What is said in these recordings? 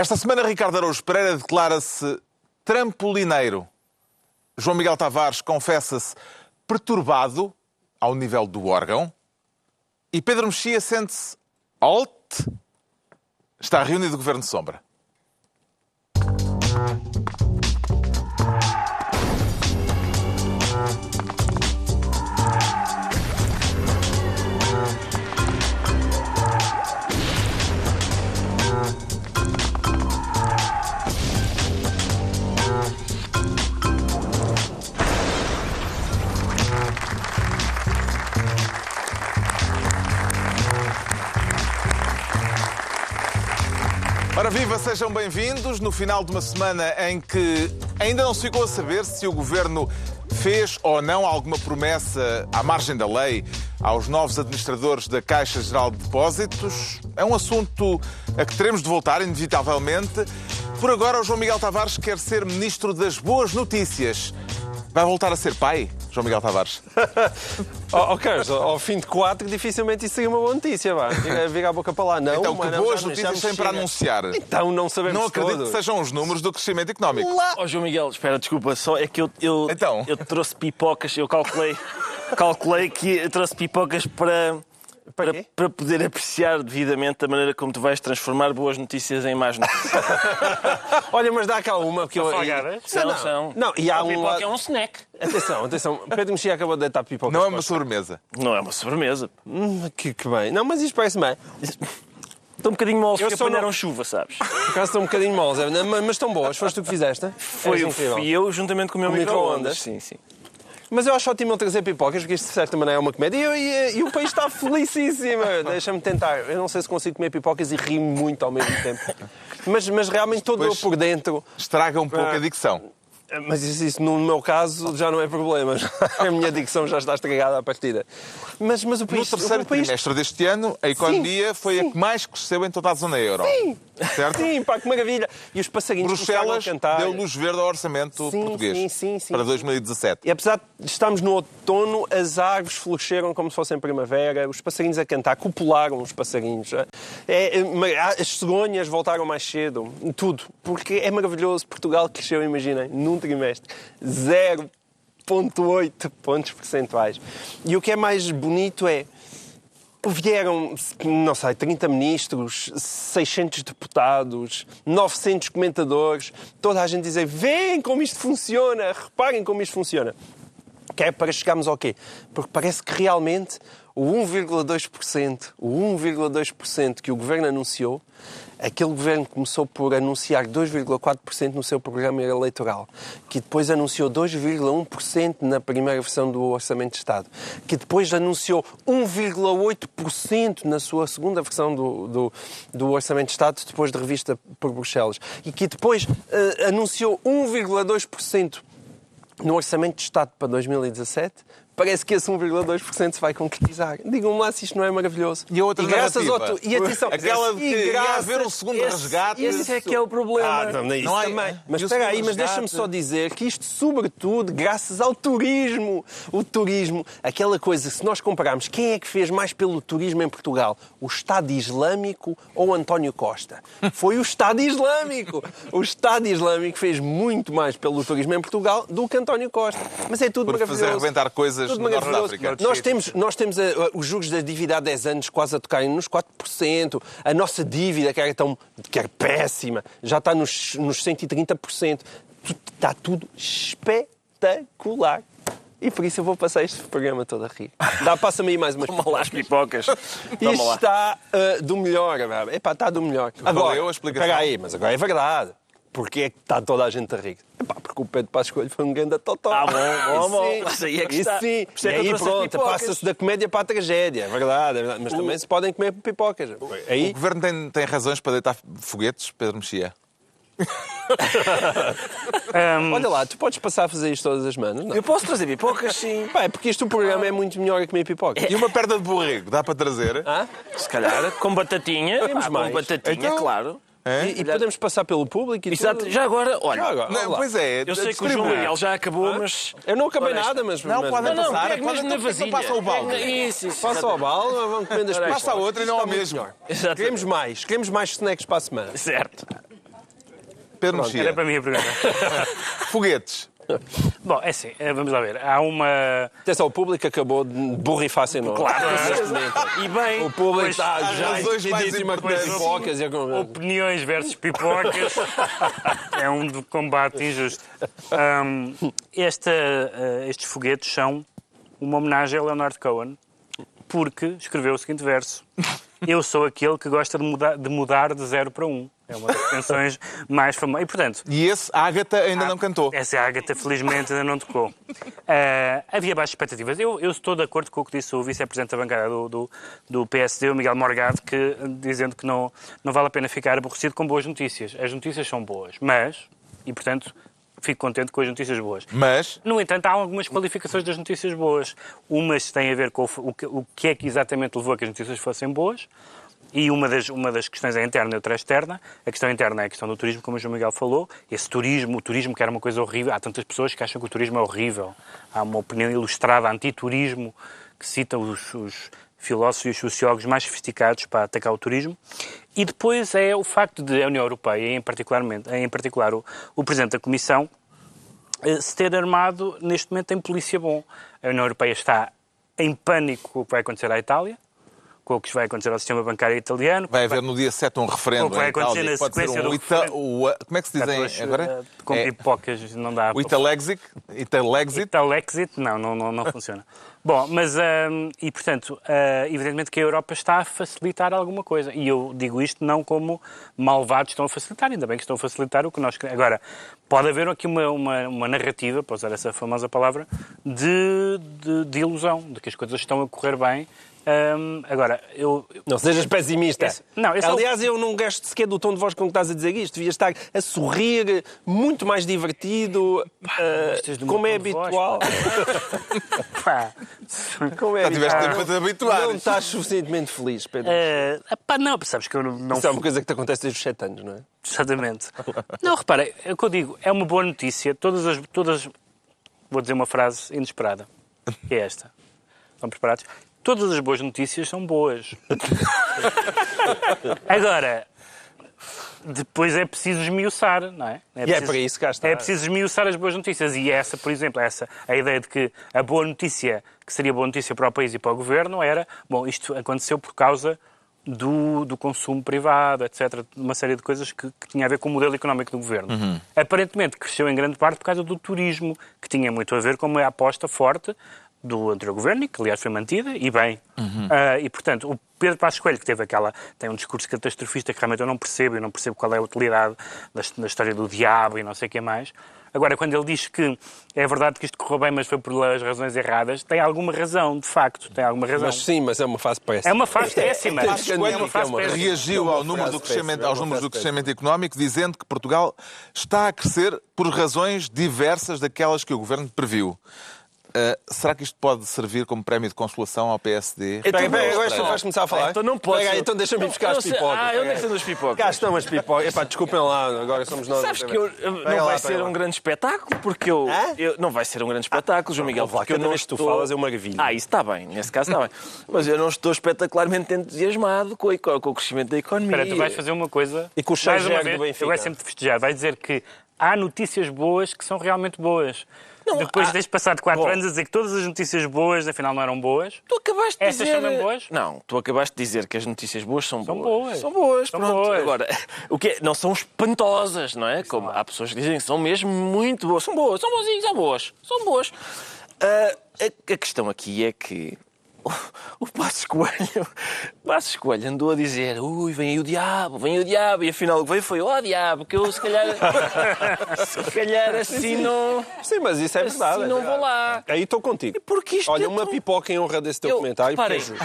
Esta semana, Ricardo Araújo Pereira declara-se trampolineiro. João Miguel Tavares confessa-se perturbado ao nível do órgão. E Pedro Mexia sente-se alt. Está reunido o Governo de Sombra. Ora viva, sejam bem-vindos no final de uma semana em que ainda não se ficou a saber se o Governo fez ou não alguma promessa à margem da lei aos novos administradores da Caixa Geral de Depósitos. É um assunto a que teremos de voltar, inevitavelmente. Por agora, o João Miguel Tavares quer ser Ministro das Boas Notícias. Vai voltar a ser pai, João Miguel Tavares? Oh, oh, Carlos, ao fim de quatro, dificilmente isso seria uma boa notícia, vá. Vira- Vira a boca para lá. Não, Então, que mas não, boas notícias têm para anunciar. Então, não sabemos Não acredito todos. que sejam os números do crescimento económico. Ó João Miguel, espera, desculpa, só é que eu, eu, Então? eu trouxe pipocas, eu calculei, calculei que eu trouxe pipocas para, Para para, poder apreciar devidamente a maneira como tu vais transformar boas notícias em más notícias. Olha, mas dá cá uma, porque eu... São, não, são. Não, e há A um pipoca lado- é um snack. Atenção, atenção. Pedro Mexia acabou de deitar pipocas. Não é uma sobremesa. Não é uma sobremesa. Hum, que, que bem. Não, mas isto parece bem. Estão um bocadinho moles porque apanharam não- chuva, sabes? Por acaso estão um bocadinho moles, é, mas estão boas. Foste tu que fizeste? Foi incrível. fui eu juntamente com o meu micro-ondas. micro-ondas. Sim, sim. Mas eu acho ótimo ele trazer pipocas, porque isto de certa maneira é uma comédia. E, e- e o país está felicíssimo. Deixa-me tentar. Eu não sei se consigo comer pipocas e rir muito ao mesmo tempo. Mas, mas realmente todo eu por dentro. Estraga um pouco Ah. a dicção. Mas isso, isso, no meu caso já não é problema. A minha dicção já está estragada à partida. Mas, mas o No país. terceiro o país trimestre deste ano, a economia foi a que mais cresceu em toda a zona euro. Sim. Certo? Sim, pá, que maravilha. E os passarinhos Bruxelas começaram a cantar. deu luz verde ao orçamento Sim, português sim, sim, sim. para 2017. E apesar de estarmos no outono, as árvores floresceram como se fossem primavera, os passarinhos a cantar, copularam os passarinhos. É, é, as cegonhas voltaram mais cedo, tudo. Porque é maravilhoso. Portugal cresceu, imaginem, num trimestre, 0,8 pontos percentuais. E o que é mais bonito é. Vieram, não sei, 30 ministros, 600 deputados, 900 comentadores, toda a gente dizer: vem como isto funciona, reparem como isto funciona. Que é para chegarmos ao quê? Porque parece que realmente o 1,2%, o 1,2% que o governo anunciou, aquele governo começou por anunciar 2,4% no seu programa eleitoral, que depois anunciou 2,1% na primeira versão do Orçamento de Estado, que depois anunciou 1,8% na sua segunda versão do, do, do Orçamento de Estado, depois de revista por Bruxelas, e que depois eh, anunciou 1,2% no Orçamento de Estado para 2017, parece que esse 1,2% se vai concretizar. Digam-me lá se isto não é maravilhoso. E a outra graças ao narrativa? tu... E atenção, Aquela de e que ia graças- haver um segundo esse- resgate. Esse é que é o problema. Ah, não, isso não há- também. Mas e o espera aí, mas deixa-me só dizer que isto, sobretudo, graças ao turismo. O turismo, aquela coisa, se nós compararmos quem é que fez mais pelo turismo em Portugal, o Estado Islâmico ou António Costa? Foi o Estado Islâmico. O Estado Islâmico fez muito mais pelo turismo em Portugal do que António Costa. Mas é tudo Por maravilhoso. fazer arrebentar coisas Tudo maravilhoso. Nós temos, nós temos eh, os juros da dívida há 10 anos quase a tocarem nos 4%. A nossa dívida, que era, tão, que era péssima, já está nos, nos 130%. Tu- Está tudo espetacular. E por isso eu vou passar este programa todo a rir. Dá, passa-me aí mais umas Toma lá as pipocas. Isto está eh, do melhor. é Epá, está do melhor. Valeu a explicação. Espera aí, mas agora é verdade. Porquê é que está toda a gente a rir? Epá, porque o Pedro Passos Coelho foi um grande totó. Ah, bom, bom, bom. sim. Mas aí é que Isso está. sim. Por isso é e que aí pronto, pipocas. passa-se da comédia para a tragédia. É verdade, é verdade. Mas também se podem comer pipocas. O Aí, governo tem, tem razões para deitar foguetes, Pedro Mexia? olha lá, tu podes passar a fazer isto todas as semanas? Não. Eu posso trazer pipocas, sim. Pá, é porque isto o programa é muito melhor a comer pipoca. E uma perna de borrego, dá para trazer? Hã? Se calhar, com batatinha. Temos Ah, mais. Com batatinha, Então- claro. Hã? E, e podemos passar pelo público e Exato. tudo. Já agora, olha. Já agora, Não, pois é, Eu sei que o. João Miguel já acabou, mas. Eu não acabei Ora, nada, mas... Não, mas, podem Não, não, passar. pega mesmo na vasilha. Passa o balde. Pega- Isso, isso. Passa ao balde, vamos comendo as pipocas. Passa a outra e não ao mesmo. Queremos mais, queremos mais snacks para a semana. Certo. Pedro Era Mexia. para mim a pergunta. Foguetes. Bom, é assim, eh, vamos lá ver. Há uma. Atenção, o público acabou de borrifar sem nós. Claro. E bem, O público Pois, está já enchidíssimo a comer pipocas. e a comer- Opiniões versus pipocas. é um combate injusto. Ahm, esta, eh, estes foguetes são uma homenagem a Leonard Cohen, porque escreveu o seguinte verso: Eu sou aquele que gosta de mudar de, mudar de zero para um. É uma das canções mais famosas. E, portanto, E esse Ágata ainda não cantou. essa Ágata, felizmente, ainda não tocou. Ah, havia baixas expectativas. Eu, eu estou de acordo com o que disse o vice-presidente da bancada do, do, do PSD, o Miguel Morgado, que, dizendo que não, não vale a pena ficar aborrecido com boas notícias. As notícias são boas, mas, e portanto, fico contente com as notícias boas. Mas No entanto, há algumas qualificações das notícias boas. Umas têm a ver com o, o o que é que exatamente levou a que as notícias fossem boas. E uma das, uma das questões é interna e outra é externa. A questão interna é a questão do turismo, como o João Miguel falou. Esse turismo, o turismo que era uma coisa horrível. Há tantas pessoas que acham que o turismo é horrível. Há uma opinião ilustrada anti-turismo que cita os, os filósofos e os sociólogos mais sofisticados para atacar o turismo. E depois é o facto de a União Europeia, em, particularmente, em particular o, o Presidente da Comissão, eh, se ter armado neste momento em polícia bom. A União Europeia está em pânico com o que vai acontecer à Itália, com o que vai acontecer ao sistema bancário italiano. vai haver no dia 7 um referendo. O que vai acontecer na sequência um do Ita- o- como é que se dizem Pessoas, agora? eh, Com É, pipocas não dá o Italexit? Italexit? Italexit, não, não, não, não funciona. Bom, mas, hum, e portanto, ah, evidentemente que a Europa está a facilitar alguma coisa. E eu digo isto não como malvados estão a facilitar, ainda bem que estão a facilitar o que nós queremos. Agora, pode haver aqui uma, uma, uma narrativa, para usar essa famosa palavra, de, de, de ilusão, de que as coisas estão a correr bem. Hum, agora, eu, Não sejas pessimista. Esse- não, esse é o- Aliás, eu não gosto sequer do tom de voz com que estás a dizer isto. Devias estar a sorrir, muito mais divertido, meu como é voz, habitual. pá, Como é Já tiveste habitual. tempo para te habituar. Não estás suficientemente feliz, Pedro. ah, pá, não, sabes que eu não, não Isso é uma coisa que te acontece desde os 7 anos, não é? Exatamente. Não, repara, é o que eu digo, é uma boa notícia. Todas as. Todas, vou dizer uma frase inesperada, que é esta. Estão preparados? Todas as boas notícias são boas. Agora, depois é preciso esmiuçar, não é? E é preciso- para isso que cá está. É preciso esmiuçar as boas notícias. E essa, por exemplo, essa, a ideia de que a boa notícia, que seria boa notícia para o país e para o governo, era, bom, isto aconteceu por causa do, do consumo privado, etc. Uma série de coisas que, que tinha a ver com o modelo económico do governo. Aparentemente cresceu em grande parte por causa do turismo, que tinha muito a ver com uma aposta forte do anterior governo, e que aliás foi mantida, e bem. Ah, e, portanto, o Pedro Passos Coelho, que teve aquela, tem um discurso catastrofista que realmente eu não percebo, eu não percebo qual é a utilidade da, da história do diabo e não sei o que mais. Agora, quando ele diz que é verdade que isto correu bem, mas foi por as razões erradas, tem alguma razão, de facto, tem alguma razão. Mas sim, mas é uma fase péssima. É uma fase péssima. É uma é fase péssima. reagiu É ao número do crescimento, é aos números do crescimento económico, dizendo que Portugal está a crescer por razões diversas daquelas que o governo previu. Uh, será que isto pode servir como prémio de consolação ao PSD? Então, agora espera. vais começar a falar? Então não posso. Peraí, então deixa-me buscar Não as pipocas. Ah, onde é que estão as pipocas? Cá estão as pipocas. Epá, desculpem lá, agora somos nós. Sabes que eu, vez. eu- Pega não lá, vai pega ser lá. um grande espetáculo, porque eu, eu- Não vai ser um grande espetáculo, João Miguel, lá, porque eu não vez que tu estou... falas é uma maravilha. Ah, isso está bem, nesse caso está bem. Mas eu não estou espetacularmente entusiasmado com, a eco- com o crescimento da economia. Espera, tu vais fazer uma coisa. E com o mais uma Xavier do vez, Benfica. Eu gosto sempre de festejar. Vai dizer que há notícias boas que são realmente boas. Depois há- de teres passado quatro Bom. anos a dizer que todas as notícias boas, afinal, não eram boas. Tu acabaste de Essas dizer... são mesmo boas? Não, tu acabaste de dizer que as notícias boas são, São boas. boas. São boas, São pronto. boas. Agora, o que é- não são espantosas, não é? Como há pessoas que dizem que são mesmo muito boas. São boas, são boazinhas, são boas. São boas. Ah, a, a questão aqui é que o, Passos Coelho, Passos Coelho andou a dizer ui, vem aí o diabo, vem aí o diabo. E afinal o que veio foi, ó diabo, que eu se calhar, se calhar assim não, Sim, mas isso é verdade. assim é não verdade. vou lá. Aí estou contigo. Porque isto Olha, é uma tão- pipoca em honra desse teu Eu- comentário. é reparem. justo.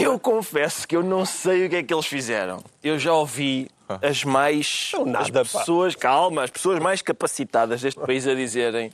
Eu confesso que eu não sei o que é que eles fizeram. Eu já ouvi as mais. Não, nada, as pá. pessoas, calma, as pessoas mais capacitadas deste país a dizerem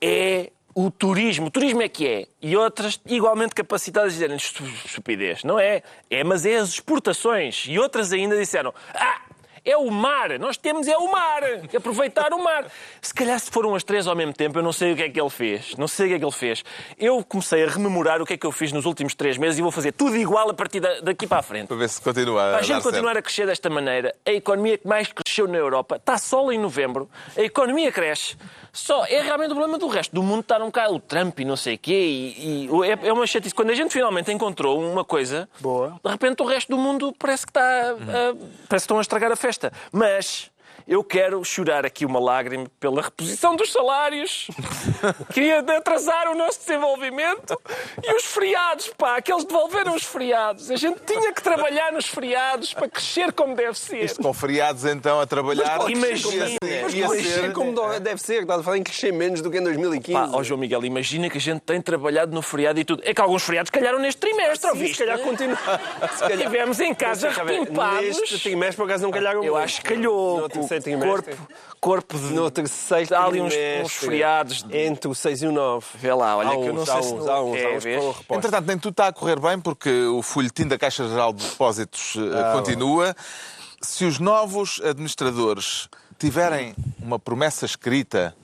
é o turismo. O turismo é que é. E outras igualmente capacitadas dizerem "Estu- estupidez. Não é. É, mas é as exportações. E outras ainda disseram ah! É o mar, nós temos é o mar, aproveitar o mar. Se calhar se foram as três ao mesmo tempo, eu não sei o que é que ele fez. Não sei o que é que ele fez. Eu comecei a rememorar o que é que eu fiz nos últimos três meses e vou fazer tudo igual a partir da- daqui para a frente. Para ver se continua a, Para a gente continuar certo. a crescer desta maneira, a economia que mais cresceu na Europa, está só em novembro, a economia cresce. Só é realmente o problema do resto do mundo estar um bocado o Trump e não sei o quê. E, e é, é uma chatice. Quando a gente finalmente encontrou uma coisa, Boa. de repente o resto do mundo parece que está. a- parece que estão a estragar a festa. Mas. Eu quero chorar aqui uma lágrima pela reposição dos salários. Queria atrasar o nosso desenvolvimento. E os feriados, pá, que eles devolveram os feriados. A gente tinha que trabalhar nos feriados para crescer como deve ser. Isto com feriados então a trabalhar. Mas imagina, ia ser- mas ia Crescer ser- como deve ser, estás a falar em crescer menos do que em 2015. Pá, ó João Miguel, imagina que a gente tem trabalhado no feriado e tudo. É que alguns feriados calharam neste trimestre, ouviste? se calhar continua. Se calhar. Estivemos em casa repimpados. Neste trimestre, por acaso, não calharam Eu muito. acho que calhou. No O terceiro trimestre. Corpo, corpo de. No terceiro Há ali uns- uns feriados de- Entre o 6 e o 9. Vê lá, olha há que eu não uns, sei há se uns, há uns, é, há uns. Entretanto, nem tudo está a correr bem porque o folhetim da Caixa Geral de Depósitos eh, continua. Se os novos administradores tiverem uma promessa escrita,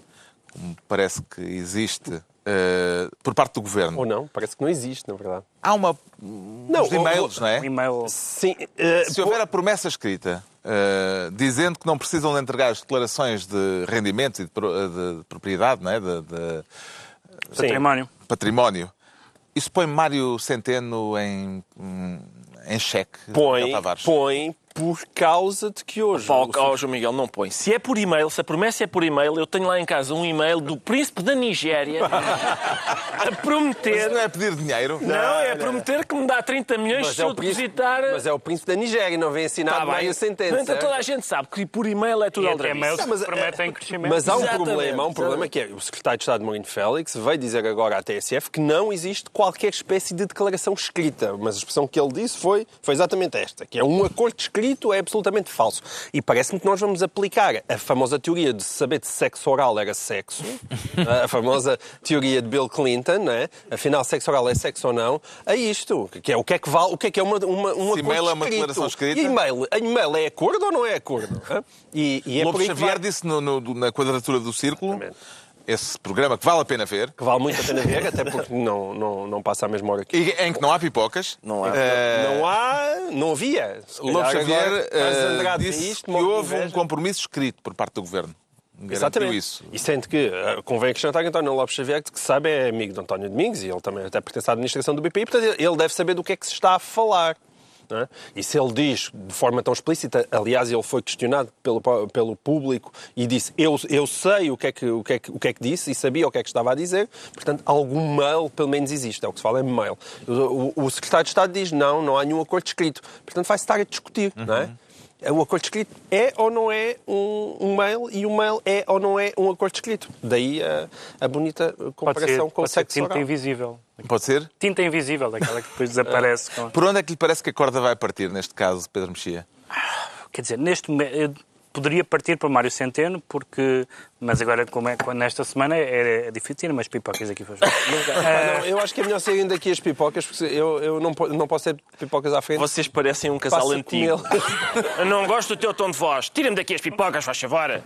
como parece que existe, eh, por parte do governo, Ou não, parece que não existe, na verdade. há uma. Não, uns e-mails, o- não é? Um e-mail. Sim, eh, Se houver a promessa escrita eh, dizendo que não precisam de entregar as declarações de rendimentos e de, pro- de propriedade, não é? de, de. Património. património, isso põe Mário Centeno em, em xeque? põe, põe por causa de que hoje. Pá, o- João Miguel, não põe. Se é por e-mail, se a promessa é por e-mail, eu tenho lá em casa um e-mail do príncipe da Nigéria a Mas prometer. não é pedir dinheiro? Não, é prometer que me dá 30 milhões Mas se é, eu depositar. mas é o príncipe da Nigéria, não vem assinar Tá Centeno. No entanto, certo? toda a gente sabe que por e-mail é tudo E até aldrabice. e-mails Não, mas, que prometem crescimento. Mas há um Exatamente, problema, há um problema exatamente. que é o secretário de Estado Mourinho Félix veio dizer agora à TSF que não existe qualquer espécie de declaração escrita. Mas a expressão que ele disse foi, foi exatamente esta, que é um acordo escrito é absolutamente falso. E parece-me que nós vamos aplicar a famosa teoria de saber se sexo oral era sexo, a famosa teoria de Bill Clinton, né? afinal sexo oral é sexo ou não, a isto, que é o que é que vale, o que é que é uma, uma, um acordo e-mail é uma escrito. declaração escrita? E e-mail, e-mail é acordo ou não é acordo? E, e é Lobo por aí que Xavier vai- disse no- no- na quadratura do círculo, Exatamente. Esse programa que vale a pena ver, que vale muito a pena ver, até porque não, não, não passa a mesma hora que e em que não há pipocas. Não há. Eh, Não há, não havia. Lobo calhar Xavier zangrado disse nisto, que houve um inveja. compromisso escrito por parte do governo. Garantiu Exatamente. isso. E sente que, eh, convém acrescentar que António Lopes Xavier, que sabe, é amigo de António Domingos e ele também até pertence à administração do BPI, portanto ele deve saber do que é que se está a falar. É? E se ele diz de forma tão explícita, aliás, ele foi questionado pelo, pelo público e disse: Eu, eu sei o que, é que, o, que é que, o que é que disse e sabia o que é que estava a dizer, portanto, algum mail pelo menos existe. É o que se fala é mail. O, o- o secretário de Estado diz: Não, não há nenhum acordo escrito. Portanto, vai-se estar a discutir, não é? O acordo escrito é ou não é um, um mail e o mail é ou não é um acordo escrito. Daí a, a bonita Pode ser, comparação com o pode ser sexo tinta oral. invisível. Pode ser? Tinta invisível, daquela que depois desaparece. com- Por onde é que lhe parece que a corda vai partir, neste caso, Pedro Mexia? Quer dizer, neste momento, eu poderia partir para Mário Centeno, porque. Mas agora, como é, nesta semana, é, é difícil ter umas pipocas aqui para Pá, não, eu acho que é melhor saírem daqui as pipocas, porque eu, eu não, não posso ter pipocas à frente. Vocês parecem um casal Passa antigo. não gosto do teu tom de voz. Tira-me daqui as pipocas, faz favor.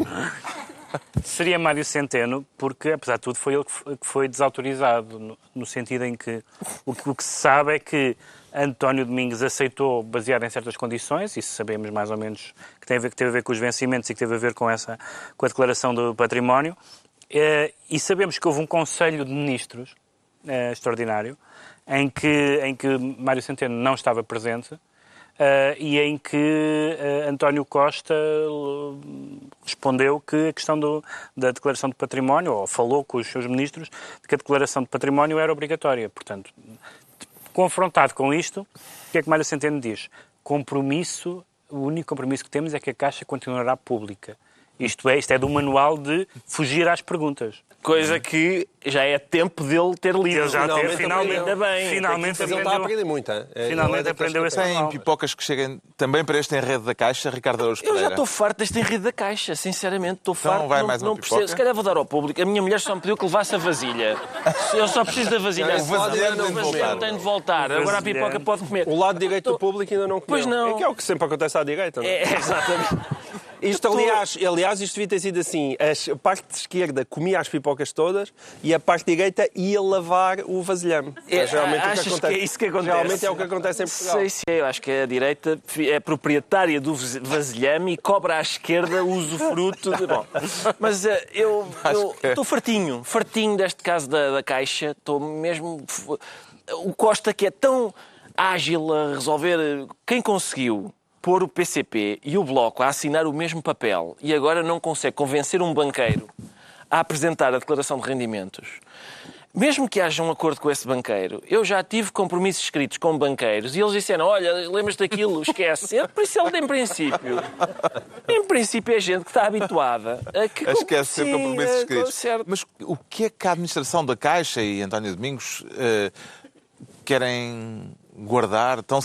Seria Mário Centeno, porque, apesar de tudo, foi ele que foi desautorizado, no, no sentido em que o, que o que se sabe é que António Domingos aceitou, baseado em certas condições, isso sabemos mais ou menos que, ver, que teve a ver com os vencimentos e que teve a ver com, essa, com a declaração do património, eh, e sabemos que houve um Conselho de Ministros eh, extraordinário, em que, em que Mário Centeno não estava presente, eh, e em que António Costa respondeu que a questão do- da declaração de património, ou falou com os seus ministros, de que a declaração de património era obrigatória. Portanto, confrontado com isto, o que é que Mário Centeno diz? Compromisso, o único compromisso que temos é que a Caixa continuará pública. Isto é, isto é do manual de fugir às perguntas. Coisa que já é tempo dele ter lido. Ele já Finalmente teve, finalmente, Ainda bem. finalmente Mas ele está a aprendeu. aprender muito. hein? É, Finalmente é aprendeu esse. Tem Não. pipocas que cheguem também para este enredo da Caixa, Ricardo Araújo Eu já Pereira? estou farto deste enredo da caixa, sinceramente. Estou farto. vai não, mais uma não pipoca? Se calhar vou dar ao público. A minha mulher só me pediu que levasse a vasilha. Eu só preciso da vasilha. O vasilheiro não, tem de voltar. Agora a pipoca pode comer. O lado direito do público ainda não comeu. Pois não. É que é o que sempre acontece à direita, não é? É, exatamente. Isto, aliás, aliás, isto devia ter sido assim. A parte de esquerda comia as pipocas todas e a parte direita ia lavar o vasilhame. É, geralmente o que que acontece. é isso que acontece? Geralmente é o que acontece em Portugal. Sei se é, eu acho que a direita é proprietária do vasilhame e cobra à esquerda o usufruto. De... Bom, mas eh, eu eu que é. estou fartinho, fartinho deste caso da, da Caixa. Estou mesmo. O Costa que é tão ágil a resolver. Quem conseguiu pôr o PCP e o Bloco a assinar o mesmo papel e agora não consegue convencer um banqueiro a apresentar a declaração de rendimentos. Mesmo que haja um acordo com esse banqueiro, eu já tive compromissos escritos com banqueiros e eles disseram: Olha, lembras daquilo? Esquece. É, Por isso ele, em princípio, em princípio, é gente que está habituada a que. A esquecer Sim, compromissos escritos. certo. Mas o que é que a administração da Caixa e António Domingos eh, querem guardar tão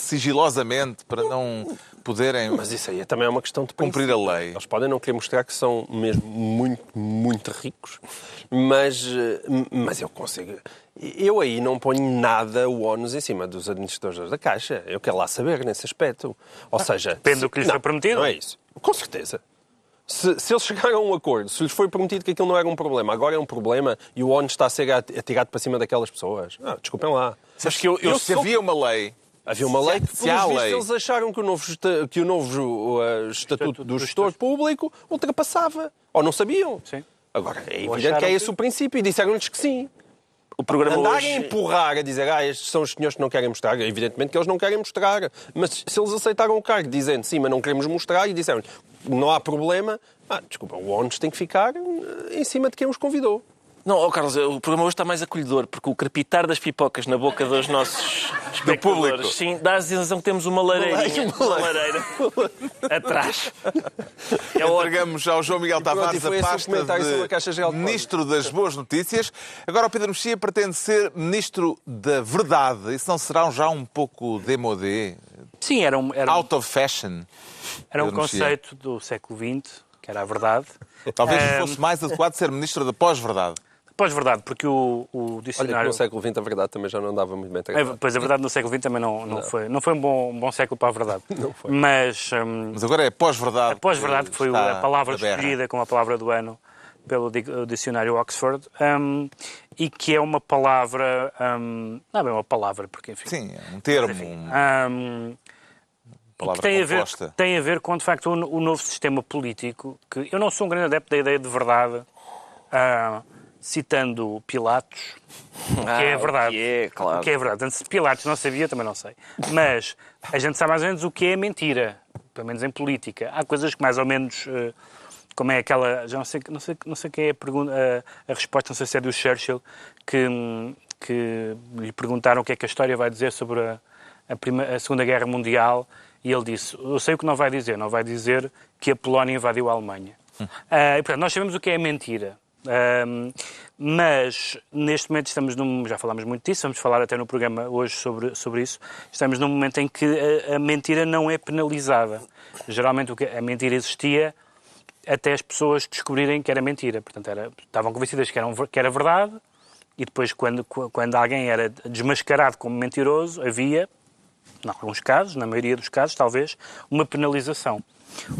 sigilosamente para não poderem Mas isso aí também é uma questão de cumprir a lei? Eles podem não querer mostrar que são mesmo muito, muito ricos, mas, eh, mas eu consigo. Eu aí não ponho nada o ónus em cima dos administradores da Caixa. Eu quero lá saber nesse aspecto. Ou seja... depende se- do que lhes não, foi prometido. Não é isso. Com certeza. Se, se eles chegaram a um acordo, se lhes foi prometido que aquilo não era um problema, agora é um problema e o ónus está a ser at- atirado para cima daquelas pessoas, ah, desculpem lá. Sabes que eu, eu- se sou- havia uma lei Havia uma lei que, Se há pelos vistos, lei. eles acharam que o novo, que o novo uh, estatuto do gestor público ultrapassava. Ou não sabiam. Sim. Agora, é evidente que é esse que- o princípio e disseram-lhes que sim. O programa Andarem a hoje. empurrar, a dizer, ah, estes são os senhores que não querem mostrar. Evidentemente que eles não querem mostrar. Mas se eles aceitaram o cargo dizendo, sim, mas não queremos mostrar, e disseram, não há problema, ah, desculpa, o ONU tem que ficar eh, em cima de quem os convidou. Não, ó Carlos, o programa hoje está mais acolhedor, porque o crepitar das pipocas na boca dos nossos espectadores, público. sim, dá a sensação que temos uma lareirinha, Uma lareira atrás. É ótimo. Entregamos ao João Miguel Tavares a pasta comentário sobre a Caixa Geral de de Ministro das Boas Notícias. Agora o Pedro Mexia pretende ser Ministro da Verdade. Isso não será já um pouco demodé? Sim, era um, era um, Out of fashion? era um conceito do século XX, que era a verdade. Talvez fosse mais adequado ser Ministro da Pós-Verdade. Pós-verdade, porque o, o Olha, dicionário... no século XX a verdade também já não dava muito bem. É, pois a verdade no século XX também não, não, Foi, não foi um bom, um bom século para a verdade. Não foi. Mas hum, Mas agora é pós-verdade. a pós-verdade, que foi a palavra escolhida como a palavra do ano pelo dicionário Oxford, hum, e que é uma palavra... hum, não é bem uma palavra, porque enfim... Sim, é um termo, enfim, uma hum, palavra tem a, ver, tem a ver com, de facto, o, o novo sistema político, que eu não sou um grande adepto da ideia de verdade, ah, citando Pilatos, o que é Ah, verdade. que é, claro. Que é verdade. Antes, se Pilatos não sabia, também não sei. Mas a gente sabe mais ou menos o que é mentira, pelo menos em política. Há coisas que mais ou menos... eh, como é aquela... Já não sei, não sei, não sei quem é a, pergunta, a, a resposta, não sei se é do Churchill, que, hum, que lhe perguntaram o que é que a história vai dizer sobre a, a, prima- a Segunda Guerra Mundial e ele disse, eu sei o que não vai dizer, não vai dizer que a Polónia invadiu a Alemanha. Ah, e, portanto, nós sabemos o que é mentira. Ahm, mas neste momento estamos num, já falámos muito disso, vamos falar até no programa hoje sobre, sobre isso, estamos num momento em que a, a mentira não é penalizada. Geralmente a mentira existia até as pessoas descobrirem que era mentira. Portanto, era, estavam convencidas que, eram, que era verdade e depois quando, quando alguém era desmascarado como mentiroso, havia, em alguns casos, na maioria dos casos, talvez, uma penalização.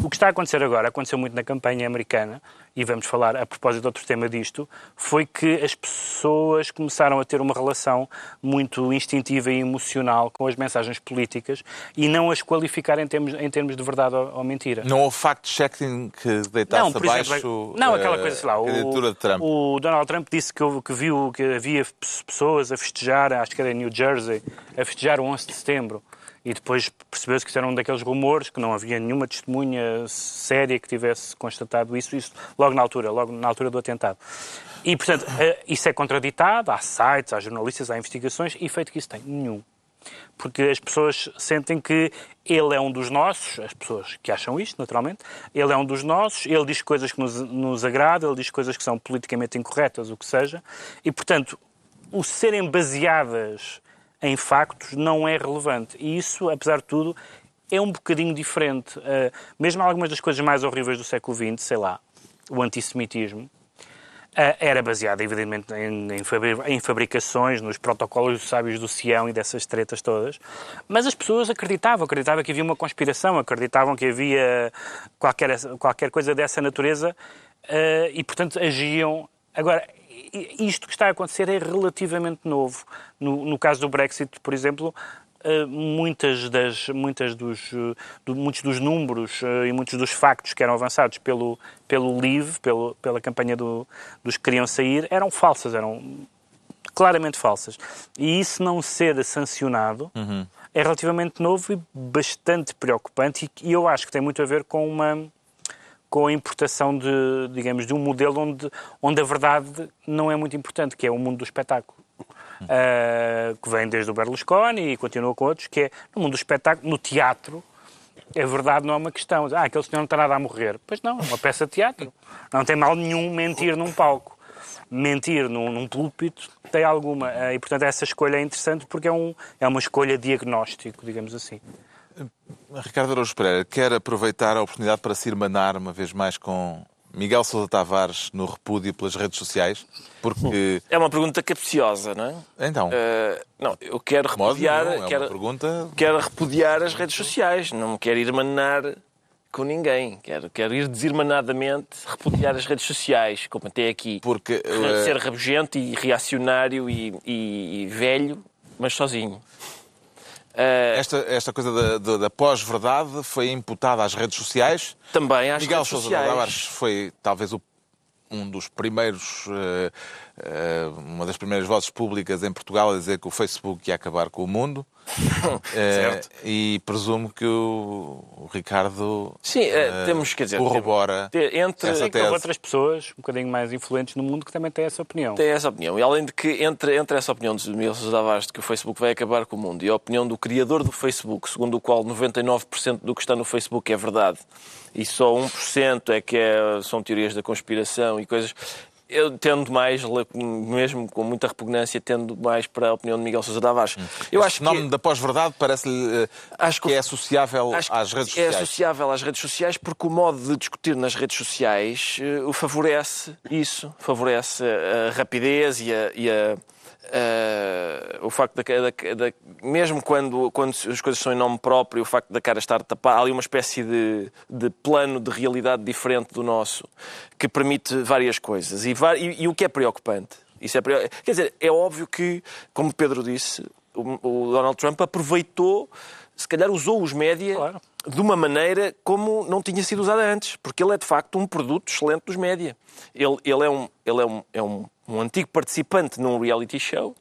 O que está a acontecer agora, aconteceu muito na campanha americana, e vamos falar a propósito de outro tema disto, foi que as pessoas começaram a ter uma relação muito instintiva e emocional com as mensagens políticas e não as qualificar em termos, em termos de verdade ou, ou mentira. Não houve fact-checking que deitasse Não, por abaixo exemplo, não, aquela eh, coisa, sei lá, a candidatura o, de Trump. o Donald Trump disse que, que viu que havia pe- pessoas a festejar, acho que era em New Jersey, a festejar o 11 de setembro. E depois percebeu-se que isso era um daqueles rumores, que não havia nenhuma testemunha séria que tivesse constatado isso, isso logo na altura, logo na altura do atentado. E, portanto, eh, isso é contraditado, há sites, há jornalistas, há investigações, e efeito que isso tem? Nenhum porque as pessoas sentem que ele é um dos nossos, as pessoas que acham isto, naturalmente, ele é um dos nossos, ele diz coisas que nos, nos agradam, ele diz coisas que são politicamente incorretas, o que seja, e, portanto, o serem baseadas em factos não é relevante. E isso, apesar de tudo, é um bocadinho diferente. Uh, mesmo algumas das coisas mais horríveis do século XX, sei lá, o antissemitismo, Uh, era baseada, evidentemente, em, em, fabri em, fabricações, nos protocolos sábios do Sião e dessas tretas todas. Mas as pessoas acreditavam, acreditavam que havia uma conspiração, acreditavam que havia qualquer, qualquer coisa dessa natureza uh, e, portanto, agiam. Agora, isto que está a acontecer é relativamente novo. No, no caso do Brexit, por exemplo, eh, muitas das, muitas dos, eh, do, muitos dos números uh, e muitos dos factos que eram avançados pelo, pelo LIVE, pelo, pela campanha do, dos que queriam sair, eram falsas, eram claramente falsas. E isso não ser sancionado uhum. é relativamente novo e bastante preocupante e, e eu acho que tem muito a ver com uma com a importação de, digamos, de um modelo onde, onde a verdade não é muito importante, que é o mundo do espetáculo uh, que vem desde o Berlusconi e continua com outros, que é no mundo do espetáculo, no teatro, a verdade não é uma questão. Ah, aquele senhor não está nada a morrer. Pois não, é uma peça de teatro. Não tem mal nenhum mentir num palco. Mentir num, num púlpito tem alguma. Uh, e, portanto, essa escolha é interessante porque é, um, é uma escolha diagnóstico, digamos assim. Ricardo Araújo Pereira quer aproveitar a oportunidade para se irmanar uma vez mais com Miguel Sousa Tavares no repúdio pelas redes sociais? Porque... É uma pergunta capciosa, não é? Então. Uh, não, eu quero repudiar, não, é quero, pergunta... quero repudiar as redes sociais. Não me quero irmanar com ninguém. Quero, quero ir desirmanadamente repudiar as redes sociais, como até aqui. Porque... Uh... Ser rabugento e reacionário e, e, e velho, mas sozinho. Uh, esta, esta coisa da, da, da pós-verdade foi imputada às redes sociais. Também às Miguel redes Sousa sociais. Miguel Sousa foi talvez o, um dos primeiros uh, eh, uma das primeiras vozes públicas em Portugal a dizer que o Facebook ia acabar com o mundo. certo. Uh, e presumo que o, o Ricardo Sim, uh, temos, quer dizer, corrobora entre essa tese. outras pessoas um bocadinho mais influentes no mundo que também têm essa opinião. Tem essa opinião. E além de que, entre, entre essa opinião de Miguel Sousa Tavares de que o Facebook vai acabar com o mundo e a opinião do criador do Facebook, segundo o qual 99% do que está no Facebook é verdade e só 1% é que é, são teorias da conspiração e coisas eu tendo mais, mesmo com muita repugnância, tendo mais para a opinião de Miguel Sousa Tavares. Hum. Eu acho nome que... da pós-verdade parece-lhe uh, acho que, é associável às redes é sociais. É associável às redes sociais porque o modo de discutir nas redes sociais uh, o favorece isso, favorece a rapidez e a, e a Uh, o facto da, da, da, mesmo quando, quando as coisas são em nome próprio, o facto da cara estar tapada, há ali uma espécie de, de plano de realidade diferente do nosso que permite várias coisas. E, e, e o que é preocupante? Isso é, quer dizer, é óbvio que, como Pedro disse, o, o Donald Trump aproveitou, se calhar usou os média claro. de uma maneira como não tinha sido usada antes, porque ele é de facto um produto excelente dos média. Ele, ele, é, um, ele é, um, é um um antigo participante num reality show.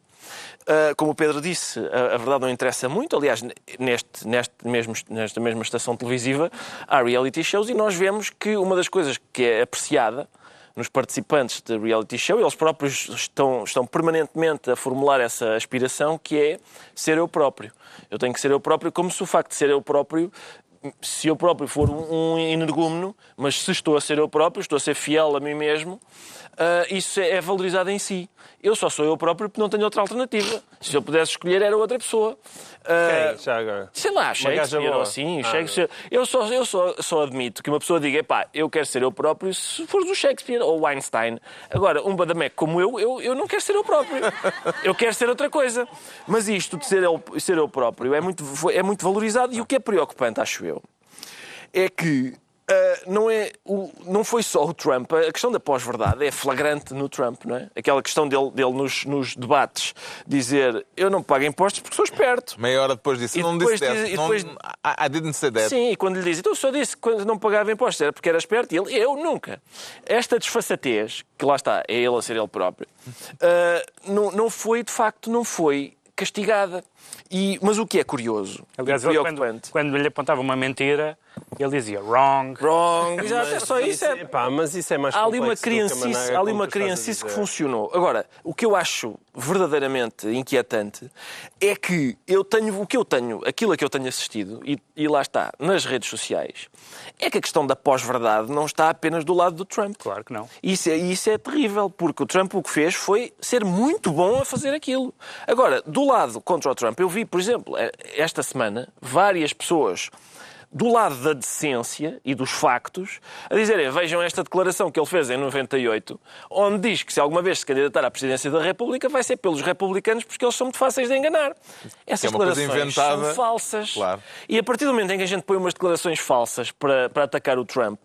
Uh, como o Pedro disse, a, a, verdade não interessa muito. Aliás, neste, neste mesmo, nesta mesma estação televisiva há reality shows e nós vemos que uma das coisas que é apreciada nos participantes de reality show, eles próprios estão, estão permanentemente a formular essa aspiração que é ser eu próprio. Eu tenho que ser eu próprio, como se o facto de ser eu próprio se eu próprio for um energúmeno, mas se estou a ser eu próprio, estou a ser fiel a mim mesmo, uh, isso é, é valorizado em si. Eu só sou eu próprio porque não tenho outra alternativa. Se eu pudesse escolher, era outra pessoa. Uh, Quem? Já agora? Sei lá, Shakespeare ou assim. Ah, Shakespeare. Eu, só, eu só, só admito que uma pessoa diga, pá, eu quero ser eu próprio se for do Shakespeare ou Einstein. Agora, um badamec como eu, eu, eu não quero ser eu próprio. eu quero ser outra coisa. Mas isto de ser eu, ser eu próprio é muito, é muito valorizado e o que é preocupante, acho eu, é que Uh, não, é o, não foi só o Trump. A questão da pós-verdade é flagrante no Trump, não é? Aquela questão dele, dele nos, nos, debates dizer eu não pago impostos porque sou esperto. Meia hora depois disse, não disse diz, depois, não, I didn't say that. Sim, e quando lhe diz, então só disse que quando não pagava impostos era porque era esperto. E ele, eu nunca. Esta desfaçatez, que lá está, é ele a ser ele próprio, uh, não, não foi, de facto, não foi castigada. E, mas o que é curioso, Aliás, ele, quando, quando lhe apontava uma mentira, ele dizia wrong. Wrong. Exato, é só isso. É... Epá, mas isso é mais há ali uma criancice, há ali uma criancice que funcionou. Agora, o que eu acho verdadeiramente inquietante é que eu tenho, o que eu tenho, aquilo a que eu tenho assistido, e, e lá está, nas redes sociais, é que a questão da pós-verdade não está apenas do lado do Trump. Claro que não. Isso é, isso é terrível, porque o Trump o que fez foi ser muito bom a fazer aquilo. Agora, do lado contra o Trump, eu vi, por exemplo, eh, esta semana, várias pessoas do lado da decência e dos factos, a dizerem, vejam esta declaração que ele fez em 98, onde diz que se alguma vez se candidatar à presidência da República vai ser pelos republicanos porque eles são muito fáceis de enganar. Essas é declarações são falsas. Claro. E a partir do momento em que a gente põe umas declarações falsas para, para atacar o Trump,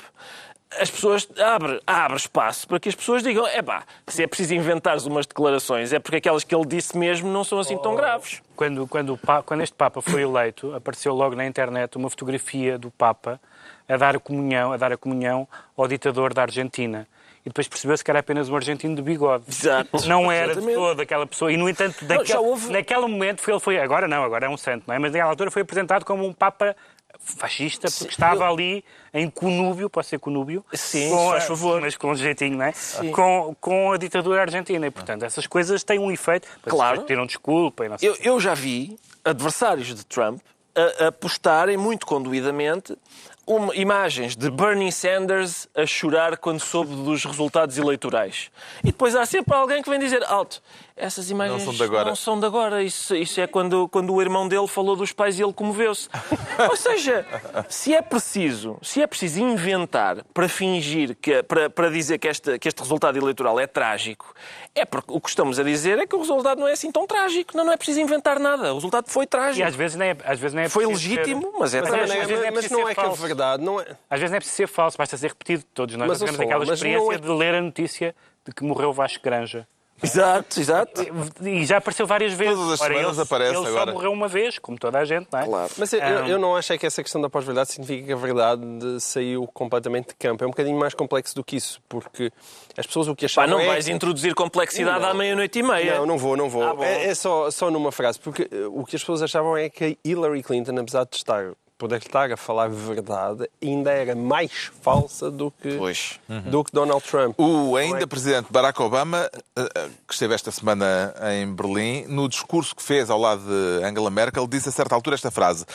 as pessoas abre, abre espaço para que as pessoas digam, é pá, se é preciso inventares umas declarações, é porque aquelas que ele disse mesmo não são assim tão graves. Quando, quando, quando este Papa foi eleito, apareceu logo na internet uma fotografia do Papa a dar a comunhão, a dar a comunhão ao ditador da Argentina. E depois percebeu-se que era apenas um argentino de bigode. Exato. Não era de toda aquela pessoa. E, no entanto, Não, naquele, já houve- naquele momento, foi, ele foi. Agora não, agora é um santo, não é? Mas naquela altura foi apresentado como um Papa fascista, porque estava ali em conúbio, pode ser conúbio, Sim, com faz favor. mas com jeitinho, não é? Com, com a ditadura argentina. E, portanto, essas coisas têm um efeito. Claro. Tiram desculpa e não sei Eu, eu já vi adversários de Trump a, a postarem muito conduidamente uma- imagens de Bernie Sanders a chorar quando soube dos resultados eleitorais. E depois há sempre alguém que vem dizer alto. Essas imagens Não são de agora." não são de agora. Isso, isso é quando, quando o irmão dele falou dos pais e ele comoveu-se. Ou seja, se é preciso, se é preciso inventar para fingir, que, para, para dizer que este, que este resultado eleitoral é trágico, é porque o que estamos a dizer é que o resultado não é assim tão trágico. Não, não é preciso inventar nada. O resultado foi E trágico. às vezes nem é, às vezes nem é Foi legítimo, ser- mas é às trágico. vezes nem é mas não é que é verdade. Não é... Às vezes não é preciso ser falso, basta ser repetido. Todos nós Mas, temos aquela mas experiência é- de ler a notícia de que morreu Vasco Granja. Exato, exato. E já apareceu várias vezes. Todas as Ora, semanas ele, aparece ele agora. só morreu uma vez, como toda a gente, não é? Claro. Mas eu, Ah. eu não acho é que essa questão da pós-verdade significa que a verdade saiu completamente de campo. É um bocadinho mais complexo do que isso, porque as pessoas o que Pá, achavam não é vais que- introduzir complexidade Não. à meia-noite e meia. Não, não vou, não vou. Ah, é é só, só numa frase, porque eh, o que as pessoas achavam é que a Hillary Clinton, apesar de estar, poder estar a falar verdade, ainda era mais falsa do que, Pois. do que Donald Trump. O ainda presidente Barack Obama, eh, eh, que esteve esta semana em Berlim, no discurso que fez ao lado de Angela Merkel, disse a certa altura esta frase.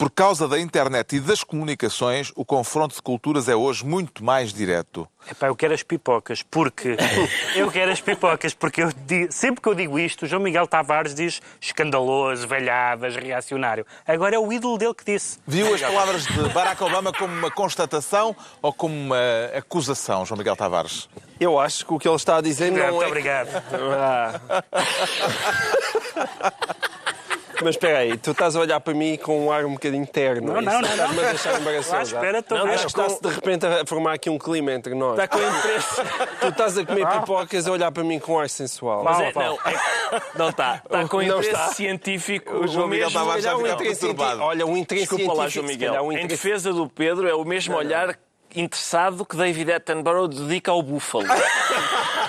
Por causa da internet e das comunicações, o confronto de culturas é hoje muito mais direto. Epá, eu quero as pipocas, porque eu quero as pipocas, porque eu digo- sempre que eu digo isto, João Miguel Tavares diz escandaloso, velhadas, reacionário. Agora é o ídolo dele que disse. Viu as palavras de Barack Obama como uma constatação ou como uma acusação, João Miguel Tavares? Eu acho que o que ele está a dizer não Muito é. obrigado. Ah. Mas espera aí, tu estás a olhar para mim com um ar um bocadinho terno. Não, não, Isso não, não. Está-me a deixar Lá, embaraçoso. espera, estou a Não, acho que está-se de repente a formar aqui um clima entre nós. Está com interesse. Tu estás a comer pipocas a olhar para mim com ar sensual. Mas é, não, é- não está. Está com interesse está. científico. O João Miguel já Se calhar um interesse perturbado. científico- Olha, um interesse Desculpa lá, João Miguel. um Em defesa do Pedro, é o mesmo olhar interessado que David Attenborough dedica ao búfalo.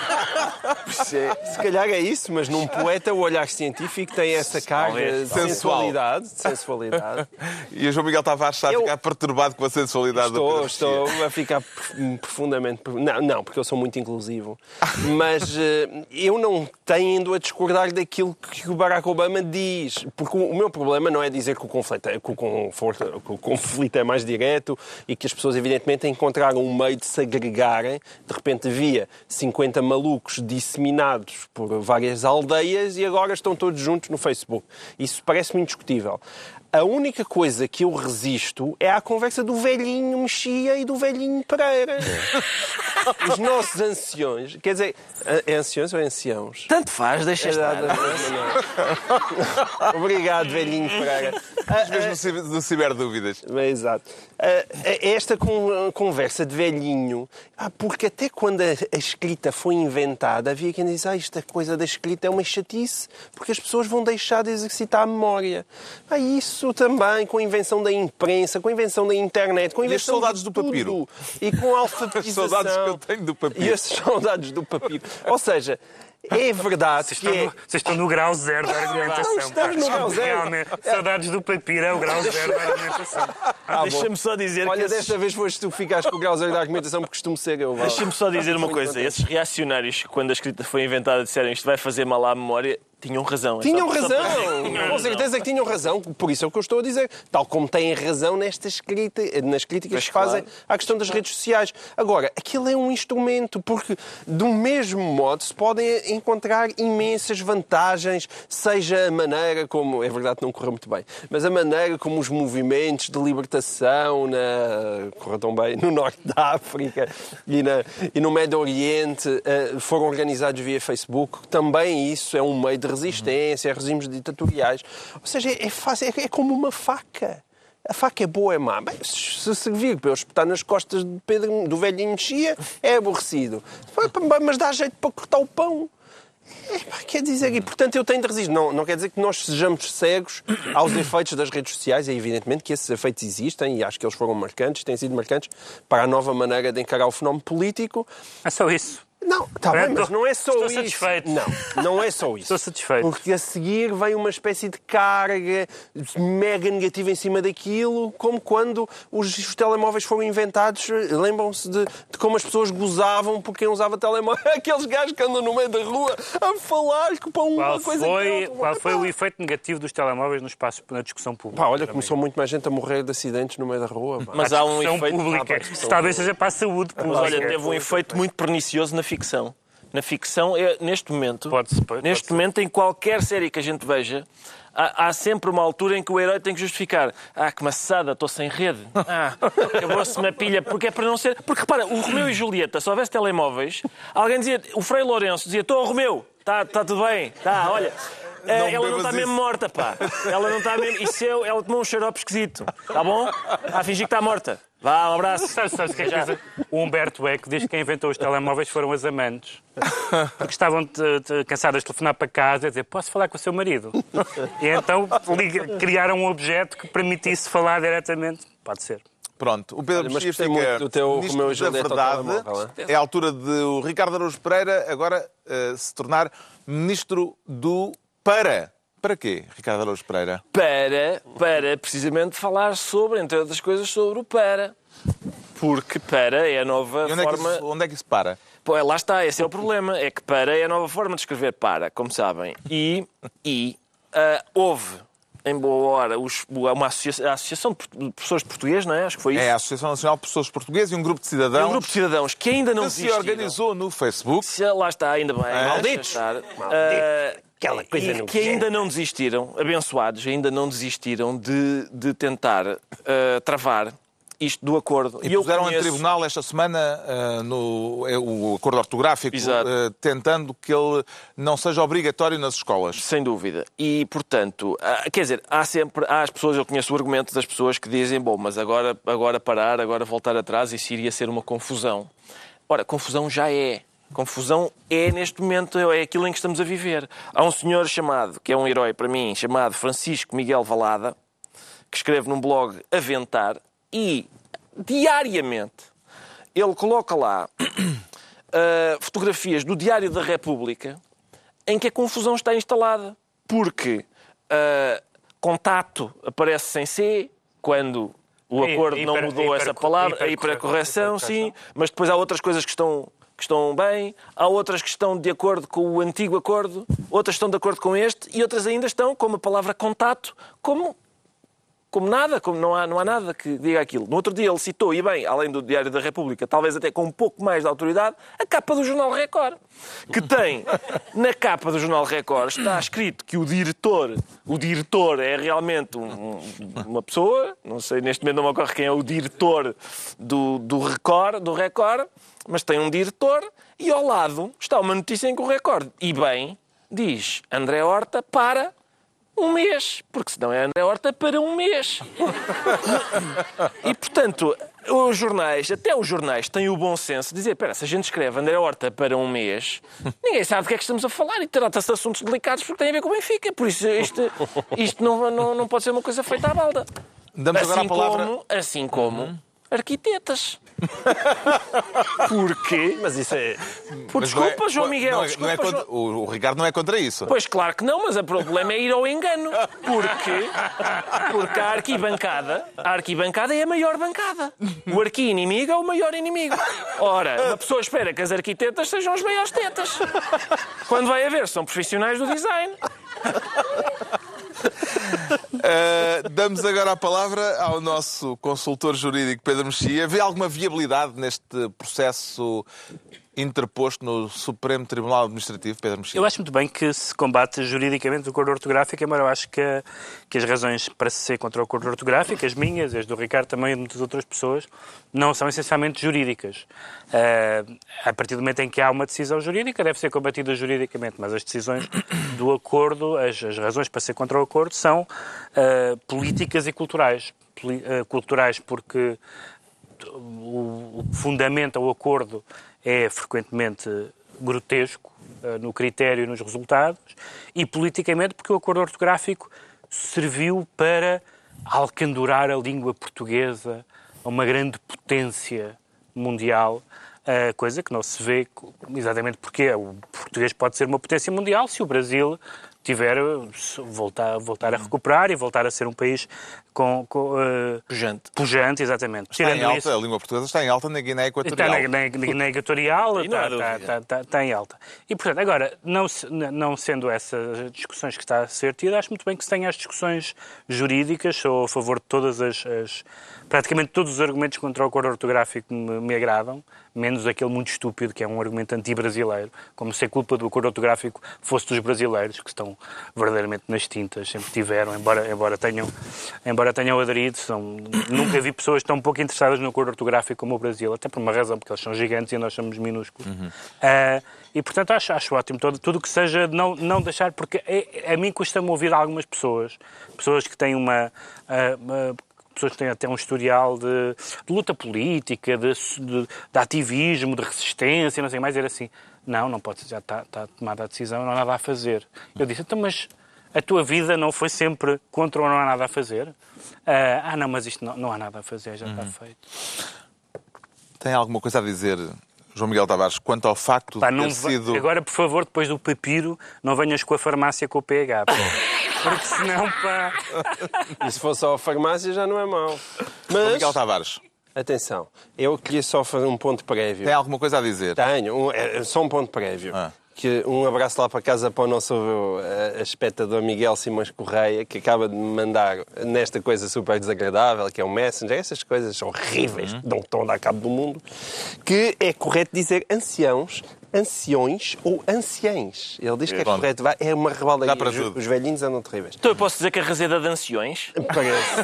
Se calhar é isso, mas num poeta o olhar científico tem essa carga de sensualidade. de sensualidade. E o João Miguel Tavares está a Eu- ficar perturbado com a sensualidade do Estou, Pedro estou Mexia. a ficar prof- profundamente. Não, não, porque eu sou muito inclusivo. Mas eh, eu não tendo a discordar daquilo que o Barack Obama diz. Porque o, meu problema não é dizer que o, conflito é, que, o conforto- que o conflito é mais direto e que as pessoas, evidentemente, encontraram um meio de se agregarem. De repente havia 50 malucos disseminados por várias aldeias e agora estão todos juntos no Facebook. Isso parece-me indiscutível. A única coisa que eu resisto é à conversa do velhinho Mexia e do velhinho Pereira. Os nossos anciões, quer dizer, é anciões ou é anciãos? Tanto faz, deixa estar. Obrigado, velhinho Pereira. Mesmo no ciber- no Ciberdúvidas. É, exato. Esta con- conversa de velhinho, ah, porque até quando a, a escrita foi inventada, havia quem dizia, ah, esta coisa da escrita é uma chatice, porque as pessoas vão deixar de exercitar a memória. Ah, isso também, com a invenção da imprensa, com a invenção da internet, com a E as invenção de saudades do tudo, papiro? E com a alfabetização. As saudades que eu tenho do papiro. E as saudades do papiro. Ou seja, é verdade Vocês que estão, é... no, vocês estão no grau zero da argumentação. Não estamos no grau zero. Realmente, saudades do papiro é o grau zero da argumentação. Ah, Deixa-me só dizer Olha, que esses- desta vez foste tu que ficaste com o grau zero da argumentação, porque costumo ser eu. Deixa-me só dizer uma coisa. Esses reacionários quando a escrita foi inventada, disseram isto vai fazer mal à memória, Tinham razão. Tinham só para- razão, Tinham com certeza que tinham razão, por isso é o que eu estou a dizer. Tal como têm razão nestas criti- nas críticas Mas que fazem claro. à questão das redes sociais. Agora, aquilo é um instrumento, porque do mesmo modo se podem encontrar imensas vantagens, seja a maneira como, é verdade que não correu muito bem, mas a maneira como os movimentos de libertação na, correu tão bem, no norte da África e, na- e no Médio Oriente eh, foram organizados via Facebook. Também isso é um meio de resistência, é regimes ditatoriais. Ou seja, é, fácil, é, é como uma faca. A faca é boa, é má. Bem, se servir para eu espetar nas costas de Pedro, do velhinho Mexia, é aborrecido. Mas dá jeito para cortar o pão. É, Quer dizer, e portanto eu tenho de resistir. Não, não quer dizer que nós sejamos cegos aos efeitos das redes sociais. É evidentemente que esses efeitos existem e acho que eles foram marcantes, têm sido marcantes para a nova maneira de encarar o fenómeno político. É só isso. Não, está bem, mas não é só estou isso. satisfeito. Não, não é só isso. Estou satisfeito. Porque a seguir vem uma espécie de carga mega negativa em cima daquilo, como quando os, os telemóveis foram inventados. Lembram-se de, de como as pessoas gozavam por quem usava telemóvel. Aqueles gajos que andam no meio da rua a falar que para uma Qual coisa foi, que outra. qual foi o efeito negativo dos telemóveis no espaço, na discussão pública? Pá, olha, começou muito mais gente a morrer de acidentes no meio da rua. pá. Mas há um efeito. pública. Ah, pá, Talvez seja para a saúde Mas olha, teve um efeito muito pernicioso na ficção. Na ficção, é, neste momento, Pode-se- pode- neste momento, em qualquer série que a gente veja, há, há sempre uma altura em que o herói tem que justificar. Ah, que maçada, estou sem rede. Ah, acabou-se-me a pilha. Porque é para não ser... Porque repara, o Romeu e Julieta, se houvesse telemóveis, alguém dizia... O Frei Lourenço dizia, estou Romeu, está tá tudo bem, está, olha... eh, Não ela não está isso. mesmo morta, pá. Ela não está mesmo... Isso é, ela tomou um xarope esquisito. Está bom? A fingir que está morta. Vá, um abraço. Sabes, sabes o que é que diz? O Humberto Eco diz que quem inventou os telemóveis foram as amantes. Porque estavam te- te- cansadas de telefonar para casa e dizer posso falar com o seu marido? E então criaram um objeto que permitisse falar diretamente. Pode ser. Pronto, o Pedro Olha, mas fica muito do teu ministro Romeu e da Verdade. telemóvel, É a altura de o Ricardo Araújo Pereira agora eh, se tornar ministro do para. Para quê, Ricardo Araújo Pereira? para, para precisamente falar sobre, entre outras coisas, sobre o para. Porque para é a nova E onde é, que forma. isso, onde é que isso para? Pô, lá está, esse é o problema. É que para é a nova forma de escrever para, como sabem. E, e ah, houve, em boa hora, os- uma associa- a Associação de Professores de Português, não é? Acho que foi isso. É a Associação Nacional de Professores Portugueses e um grupo de É cidadãos um grupo de cidadãos que ainda não que se organizou no Facebook. Se- Lá está, ainda bem. Malditos. Deixa estar. Aquela coisa e não que ainda não desistiram, abençoados, ainda não desistiram de, de tentar ah, travar isto do acordo. E eu puseram em conheço- tribunal esta semana ah, no, é o acordo ortográfico, ah, tentando que ele não seja obrigatório nas escolas. Sem dúvida. E, portanto, há- quer dizer, há sempre, há as pessoas, eu conheço o argumento das pessoas que dizem, bom, mas agora, agora parar, agora voltar atrás, isso iria ser uma confusão. Ora, confusão já é. Confusão é, neste momento, é aquilo em que estamos a viver. Há um senhor chamado, que é um herói para mim, chamado Francisco Miguel Valada, que escreve num blog Aventar e, diariamente, ele coloca lá ah, fotografias do Diário da República em que a confusão está instalada. Porque ah, contato aparece sem C, quando o acordo não mudou hiper- essa palavra, a hipercorreção, hipercorreção, sim, mas depois há outras coisas que estão, que estão bem, há outras que estão de acordo com o antigo acordo, outras estão de acordo com este, e outras ainda estão, como a palavra contato, como como nada, como não há, não há nada que diga aquilo. No outro dia ele citou, e bem, além do Diário da República, talvez até com um pouco mais de autoridade, a capa do Jornal Record. Que tem, na capa do Jornal Record, está escrito que o diretor, o diretor é realmente um- um- uma pessoa, não sei, neste momento não me ocorre quem é o diretor do, do Record, do Record, mas tem um diretor, e ao lado está uma notícia em que o Record, e bem, diz André Horta para um mês, porque senão é André Horta para um mês. e, portanto, os jornais, até os jornais, têm o bom senso de dizer, espera, se a gente escreve André Horta para um mês, ninguém sabe do que é que estamos a falar e trata-se de assuntos delicados porque tem a ver com o Benfica. Por isso, isto, isto não, não, não pode ser uma coisa feita à balda. Damos agora Assim a palavra. como, assim como arquitetas. Porquê? Mas isso é. Por Mas não é- desculpa, João Miguel. não é- desculpa, não é contra- João- o, o Ricardo não é contra isso. Pois claro que não, mas o problema é ir ao engano. Porquê? Porque a arquibancada, a arquibancada é a maior bancada. O arqui-inimigo é o maior inimigo. Ora, uma pessoa espera que as arquitetas sejam as maiores tetas. Quando vai a ver, são profissionais do design. Uh, damos agora a palavra ao nosso consultor jurídico Pedro Mexia. Vê alguma viabilidade neste processo interposto no Supremo Tribunal Administrativo, Pedro Mexia? Eu acho muito bem que se combate juridicamente o acordo ortográfico, embora eu acho que, que as razões para se ser contra o acordo ortográfico, as minhas, as do Ricardo também e de muitas outras pessoas, não são essencialmente jurídicas. Eh, a partir do momento em que há uma decisão jurídica, deve ser combatida juridicamente, mas as decisões do acordo, as, as razões para ser contra o acordo são eh, políticas e culturais. Poli- eh, culturais porque o o fundamenta o acordo é frequentemente grotesco eh, no critério e nos resultados, e politicamente porque o acordo ortográfico serviu para alcandorar a língua portuguesa a uma grande potência mundial, eh, coisa que não se vê exatamente porque o português pode ser uma potência mundial se o Brasil tiver eh, voltar, voltar a recuperar e voltar a ser um país com, com, eh, Pujante. pujante, exatamente. Está em alta, isso- a língua portuguesa está em alta na Guiné Está Equatorial. na, na, na equatorial, está, está, está, está, está em alta. E, portanto, agora, não, não sendo essas discussões que está a ser tida, acho muito bem que se tenha as discussões jurídicas, sou a favor de todas as, as- praticamente todos os argumentos contra o acordo ortográfico me, me agradam, menos aquele muito estúpido que é um argumento anti-brasileiro, como se a culpa do acordo ortográfico fosse dos brasileiros, que estão verdadeiramente nas tintas, sempre tiveram, embora, embora, tenham, embora tenham aderido. São, nunca vi pessoas tão pouco interessadas no acordo ortográfico como o Brasil, até por uma razão, porque eles são gigantes e nós somos minúsculos. Ah, e, portanto, acho, acho ótimo todo, tudo o que seja não, não deixar, porque é- a mim custa-me ouvir algumas pessoas, pessoas que têm uma. ah, uma- pessoas que têm até um historial de, de luta política, de, de- de ativismo, de resistência, não sei mais, dizer assim, não, não pode já está, está tomada a decisão, não há nada a fazer. Eu disse, então, mas a tua vida não foi sempre contra ou não há nada a fazer? Ah, ah, não, mas isto não, não há nada a fazer, já está feito. Tem alguma coisa a dizer, João Miguel Tavares, quanto ao facto Pá, de ter sido... Agora, por favor, depois do papiro, não venhas com a farmácia com o PH. Porque senão, pá... E se for só a farmácia já não é mau. Mas, Miguel Tavares, atenção, eu queria só fazer um ponto prévio. tem alguma coisa a dizer? Tenho, um- é, só um ponto prévio. Ah. Que um abraço lá para casa para o nosso uh, espectador Miguel Simões Correia, que acaba de me mandar nesta coisa super desagradável, que é o Messenger, essas coisas horríveis que dão estão a cabo do mundo, que é correto dizer anciãos, anciões ou anciães. Ele diz que é correto, é uma rebaldaria. Os, velhinhos andam terríveis. Então eu posso dizer que a razeda de anciões Parece.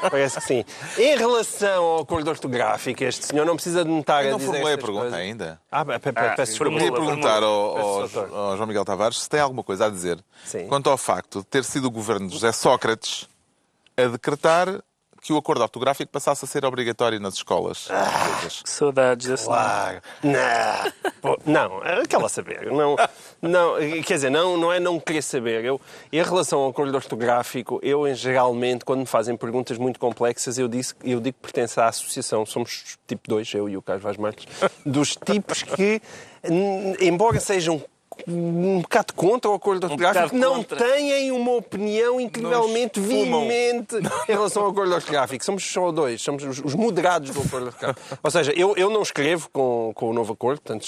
Parece que sim. Em relação ao acordo ortográfico, este senhor não precisa de estar Eu a não dizer formulei a pergunta coisas. ainda. Ah, pe- pe- pe- Ah, peço desculpa. Queria perguntar ao, João Miguel Tavares se tem alguma coisa a dizer Sim. quanto ao facto de ter sido o governo de José Sócrates a decretar que o acordo ortográfico passasse a ser obrigatório nas escolas portuguesas. Que saudades desse. Claro. Não. Pô, não, quer lá saber. Não, não, quer dizer, não, não é não querer saber. Eu, em relação ao acordo ortográfico, eu, em geralmente, quando me fazem perguntas muito complexas, eu, disse, eu digo que pertence à associação. Somos tipo 2, eu e o Carlos Vaz Marques, dos tipos que, embora sejam um bocado contra o acordo ortográfico, bocado não têm uma opinião incrivelmente veemente em relação ao acordo ortográfico. Somos só dois, somos os, os moderados do acordo ortográfico. Ou seja, eu, eu não escrevo com, com o novo acordo, portanto,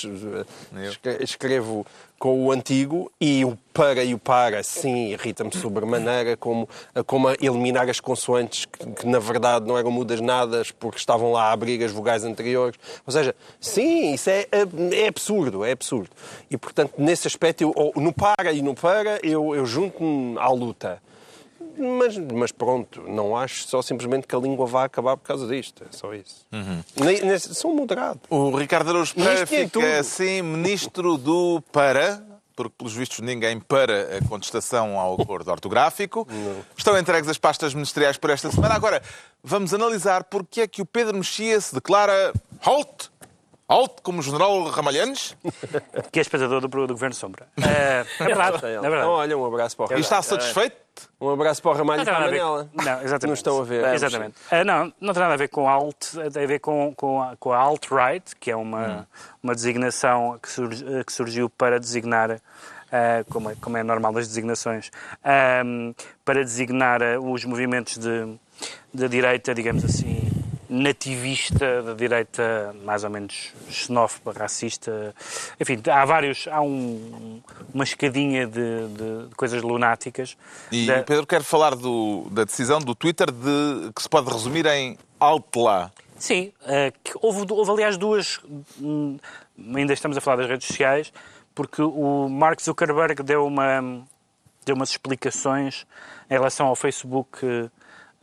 escre- escrevo com o antigo e o para e o para, sim, irrita-me sobremaneira, como, como a eliminar as consoantes que, que, na verdade não eram mudas nada porque estavam lá a abrir as vogais anteriores. Ou seja, sim, isso é, é absurdo, é absurdo. E, portanto, nesse aspecto, eu, no para e no para, eu, eu junto-me à luta. Mas, mas pronto, não acho só simplesmente que a língua vai acabar por causa disto. É só isso. Nem- nem- sou moderado. O Ricardo Araújo Pereira é fica tudo. assim ministro do para, porque pelos vistos ninguém para a contestação ao acordo ortográfico. Estão entregues as pastas ministeriais por esta semana. Agora, vamos analisar porque é que o Pedro Mexia se declara halt Alto como o general Ramalhanes? que é espectador do, do Governo Sombra. É, é verdade, é verdade. Então, olha, um abraço para o E está satisfeito? Um abraço para o Ramalho e para a nada a ver- Manela. Não, exatamente. Não estão a ver. Exatamente. Ah, não, não tem nada a ver com alt, tem a ver com, com a, com a alt-right, que é uma, uma designação que, surgi- que surgiu para designar, ah, como, é, como é normal nas designações, ahm, para designar ah, os movimentos de, da direita, digamos assim, nativista, da direita mais ou menos xenófoba, racista. Enfim, há vários, há um, uma escadinha de, de- de coisas lunáticas. E da- o Pedro quer falar do- da decisão do Twitter de, que se pode resumir em alto lá. Sim, eh, houve, houve aliás duas. hum, ainda estamos a falar das redes sociais, porque o Mark Zuckerberg deu, uma, deu umas explicações em relação ao Facebook.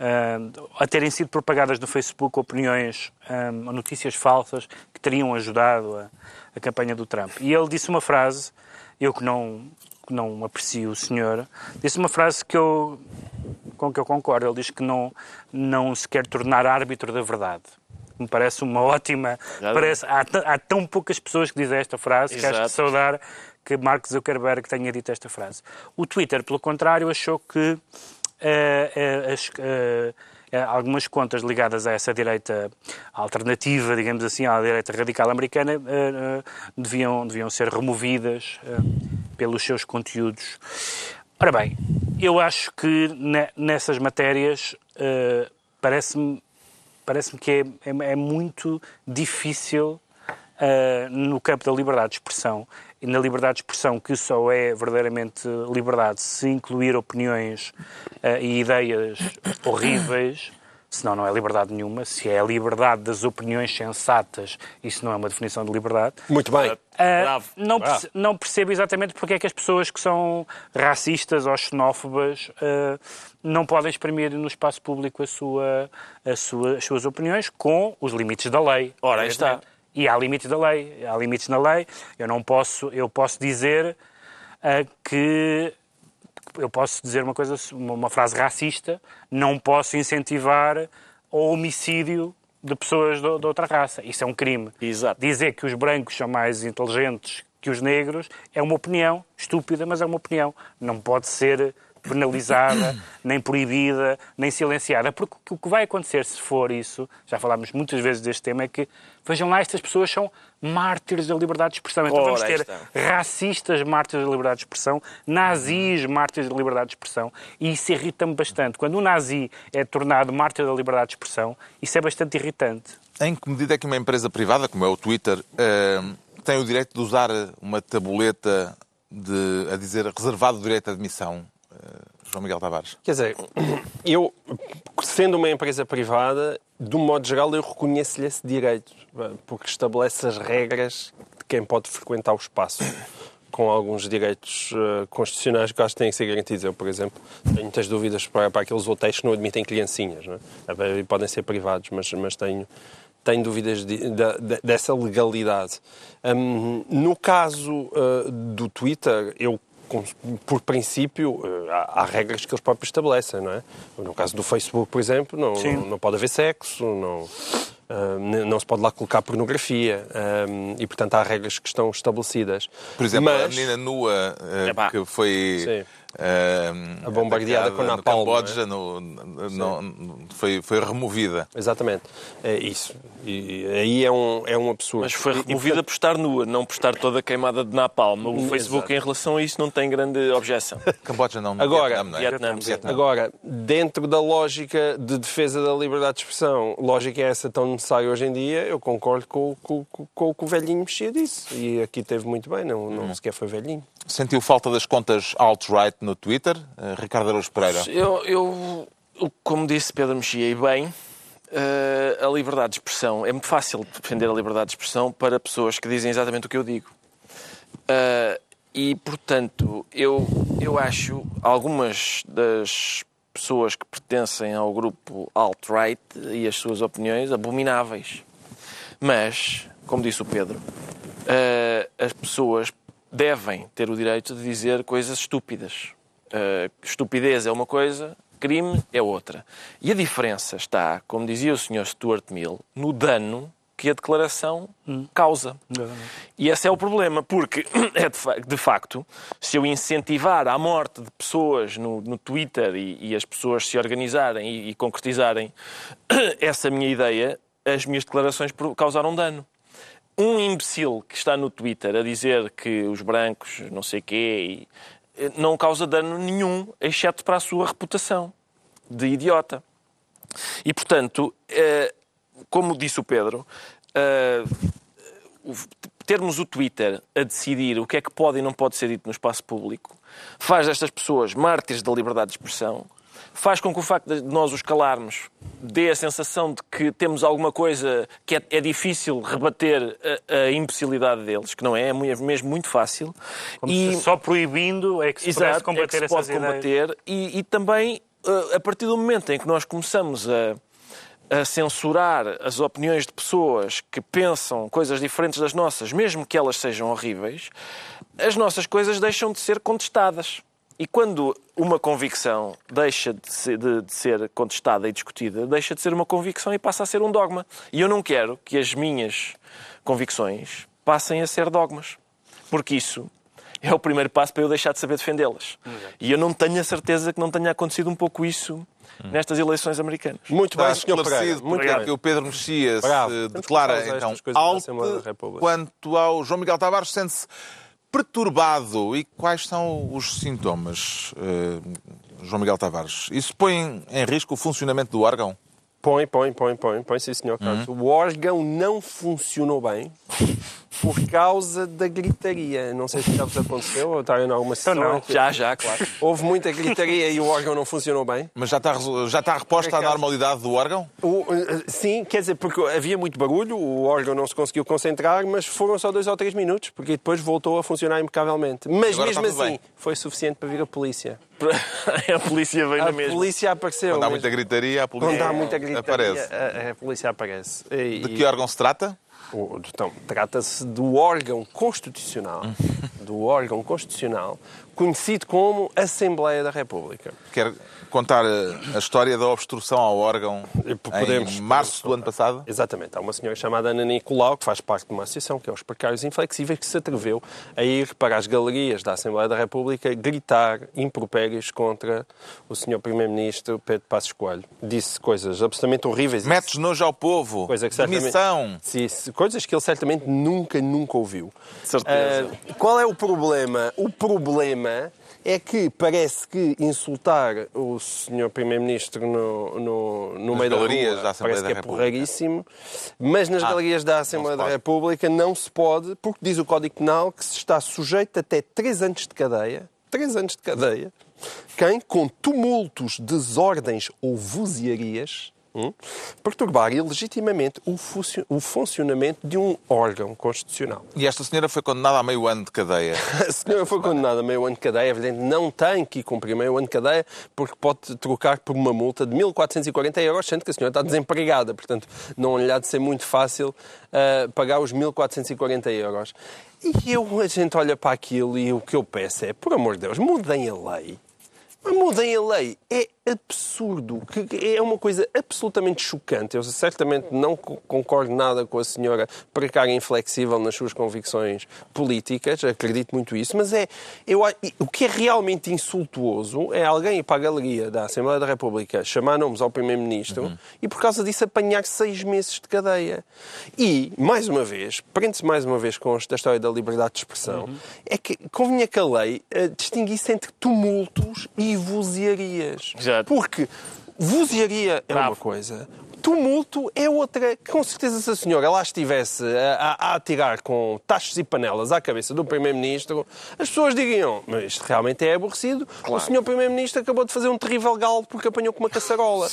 Eh, a terem sido propagadas no Facebook opiniões hum, ou notícias falsas que teriam ajudado a, a campanha do Trump. E ele disse uma frase, eu que não, que não aprecio o senhor, disse uma frase que eu, com que eu concordo. Ele diz que não, não se quer tornar árbitro da verdade. Me parece uma ótima. Parece, há, há tão poucas pessoas que dizem esta frase que acho Exato. de saudar que Mark Zuckerberg tenha dito esta frase. O Twitter, pelo contrário, achou que as- eh, eh, algumas contas ligadas a essa direita alternativa, digamos assim, à direita radical americana, eh, eh, deviam, deviam ser removidas eh, pelos seus conteúdos. Ora bem, eu acho que ne- nessas matérias eh, parece-me parece-me que é, é- é muito difícil eh, no campo da liberdade de expressão e na liberdade de expressão que só é verdadeiramente liberdade se incluir opiniões eh, e ideias horríveis, senão não é liberdade nenhuma. Se é a liberdade das opiniões sensatas, isso não é uma definição de liberdade. Muito bem. Ah, Bravo. não, perce- não percebo exatamente porque é que as pessoas que são racistas ou xenófobas ah, não podem exprimir no espaço público a sua, a sua- as suas opiniões com os limites da lei. Ora, aí está. E há limites da lei. Há limites na lei. Eu não posso, eu posso dizer ah, que eu posso dizer uma coisa, uma uma frase racista, não posso incentivar o homicídio de pessoas de, de outra raça. Isso é um crime. Exato. Dizer que os brancos são mais inteligentes que os negros é uma opinião estúpida, mas é uma opinião. Não pode ser penalizada, nem proibida, nem silenciada. Porque o que vai acontecer se for isso, já falámos muitas vezes deste tema, é que, vejam lá, estas pessoas são mártires da liberdade de expressão. Então Ora, vamos ter racistas mártires da liberdade de expressão, nazis mártires da liberdade de expressão, e isso irrita-me bastante. Quando um nazi é tornado mártir da liberdade de expressão, isso é bastante irritante. Em que medida é que uma empresa privada, como é o Twitter, eh, tem o direito de usar uma tabuleta de, a dizer reservado o direito de admissão? Eh, João Miguel Tavares. Quer dizer, eu, sendo uma empresa privada, de um modo geral, eu reconheço-lhe esse direito, porque estabelece as regras de quem pode frequentar o espaço, com alguns direitos eh, constitucionais que acho que têm que ser garantidos. Eu, por exemplo, tenho muitas dúvidas para, para aqueles hotéis que não admitem criancinhas, não é? E podem ser privados, mas, mas tenho, tenho dúvidas de- da- da- dessa legalidade. Hum, no caso eh, do Twitter, eu por princípio, eh, há, há regras que eles próprios estabelecem, não é? No caso do Facebook, por exemplo, não, não, não pode haver sexo, não, n- não se pode lá colocar pornografia ah, e, portanto, há regras que estão estabelecidas. Por exemplo, a Mas- menina nua eh, Epá. que foi Sim. Eh, A bombardeada com no napalm, Camboja no- no- foi, foi removida. Exatamente, é isso. E aí é um, é um absurdo. Mas foi E- e, removida por estar nua, não por estar toda queimada de napalm. O Exato. Facebook, em relação a isso, não tem grande objeção. Camboja não, Agora, Vietnã, não é? Vietnã, Vietnã. Agora, dentro da lógica de defesa da liberdade de expressão, lógica é essa tão necessária hoje em dia, eu concordo com, com, com, com o que o velhinho mexia disse. E aqui teve muito bem, não, não sequer foi velhinho. Sentiu falta das contas alt-right no Twitter? Eh, Ricardo Araújo Pereira. Eu, eu, como disse Pedro Mexia, e bem, eh, a liberdade de expressão, é muito fácil defender a liberdade de expressão para pessoas que dizem exatamente o que eu digo. Eh, e, portanto, eu, eu acho algumas das pessoas que pertencem ao grupo alt-right e as suas opiniões abomináveis. Mas, como disse o Pedro, as pessoas devem ter o direito de dizer coisas estúpidas. Eh, estupidez é uma coisa, crime é outra. E a diferença está, como dizia o Sr. Stuart Mill, no dano que a declaração causa. E esse é o problema, porque, é de, fa- de facto, se eu incentivar a morte de pessoas no, no Twitter e, e as pessoas se organizarem e, e concretizarem essa minha ideia, as minhas declarações causaram dano. Um imbecil que está no Twitter a dizer que os brancos não sei quê eh, não causa dano nenhum, exceto para a sua reputação de idiota. E, portanto, eh, como disse o Pedro, eh, termos o Twitter a decidir o que é que pode e não pode ser dito no espaço público faz destas pessoas mártires da liberdade de expressão, faz com que o facto de nós os calarmos dê a sensação de que temos alguma coisa que é, é difícil rebater a, a imbecilidade deles, que não é, é é mesmo muito fácil. Como E- só proibindo é que se Exato, pudesse é combater que se pode combater e, e também eh, a partir do momento em que nós começamos a, a censurar as opiniões de pessoas que pensam coisas diferentes das nossas, mesmo que elas sejam horríveis, as nossas coisas deixam de ser contestadas. E quando uma convicção deixa de ser, de- de ser contestada e discutida, deixa de ser uma convicção e passa a ser um dogma. E eu não quero que as minhas convicções passem a ser dogmas. Porque isso é o primeiro passo para eu deixar de saber defendê-las. E eu não tenho a certeza que não tenha acontecido um pouco isso nestas eleições americanas. Muito bem, Está Sr. Pereira. esclarecido Muito porque bem. o Pedro Mexia Bravo. se que declara então alto quanto ao João Miguel Tavares sente-se perturbado. E quais são os sintomas, eh, João Miguel Tavares? Isso põe em risco o funcionamento do órgão? Põe, põe, põe, põe, põe, sim, senhor Carlos. O órgão não funcionou bem por causa da gritaria. Não sei se já vos aconteceu ou está em alguma Então situação. não. Já, já, claro. Houve muita gritaria e o órgão não funcionou bem. Mas já está, já está reposta a Por acaso- normalidade do órgão? O- eh, sim, quer dizer, porque havia muito barulho, o órgão não se conseguiu concentrar, mas foram só dois ou três minutos, porque depois voltou a funcionar impecavelmente. Mas Agora mesmo assim, bem. foi suficiente para vir a polícia. a polícia vem A na mesma. polícia apareceu. Quando há mesmo. muita gritaria, a polícia Quando há muita gritaria, aparece. A, a polícia aparece. E- De que órgão se trata? Então, trata-se do órgão constitucional, do órgão constitucional, conhecido como Assembleia da República. Quer contar eh, a história da obstrução ao órgão Podemos- em março do ano passado? Exatamente. Há uma senhora chamada Ana Nicolau, que faz parte de uma associação, que é os Precários Inflexíveis, que se atreveu a ir para as galerias da Assembleia da República gritar impropérios contra o senhor Primeiro-Ministro Pedro Passos Coelho. Disse coisas absolutamente horríveis. Metes nojo ao povo. Coisa que certamente- Demissão. Sim, se- coisas que ele certamente nunca, nunca ouviu. certeza. Ah, qual é o problema? O problema é que parece que insultar o senhor Primeiro-Ministro no, no, no meio da rua da Assembleia parece da que é porreiríssimo, mas nas Ah, galerias da Assembleia se da. República não se pode, porque diz o Código Penal que se está sujeito até três anos de cadeia, três anos de cadeia, quem, com tumultos, desordens ou vozearias, hum, perturbar ilegitimamente o, funcio- o funcionamento de um órgão constitucional. E esta senhora foi condenada a meio ano de cadeia. A senhora foi condenada a meio ano de cadeia, evidente, não tem que ir cumprir meio ano de cadeia, porque pode trocar por uma multa de 1.440 euros, sendo que a senhora está desempregada, portanto não lhe há de ser muito fácil ah, pagar os 1.440 euros. E eu, a gente olha para aquilo e o que eu peço é, por amor de Deus, mudem a lei. Mas Mudem a lei. É absurdo. que É uma coisa absolutamente chocante. Eu certamente não co- concordo nada com a senhora precária e inflexível nas suas convicções políticas. Acredito muito isso. Mas é, eu, o que é realmente insultuoso é alguém ir para a galeria da Assembleia da República chamar nomes ao Primeiro-Ministro e, por causa disso, apanhar seis meses de cadeia. E, mais uma vez, prende-se mais uma vez com esta história da liberdade de expressão, é que convinha que a lei eh, distinguisse entre tumultos e vozearias. Exato. Porque vozearia é Bravo. uma coisa, tumulto é outra. Com certeza, se a senhora lá estivesse a, a, a atirar com tachos e panelas à cabeça do Primeiro-Ministro, as pessoas diriam: Mas isto realmente é aborrecido. O senhor Primeiro-Ministro acabou de fazer um terrível galo porque apanhou com uma caçarola.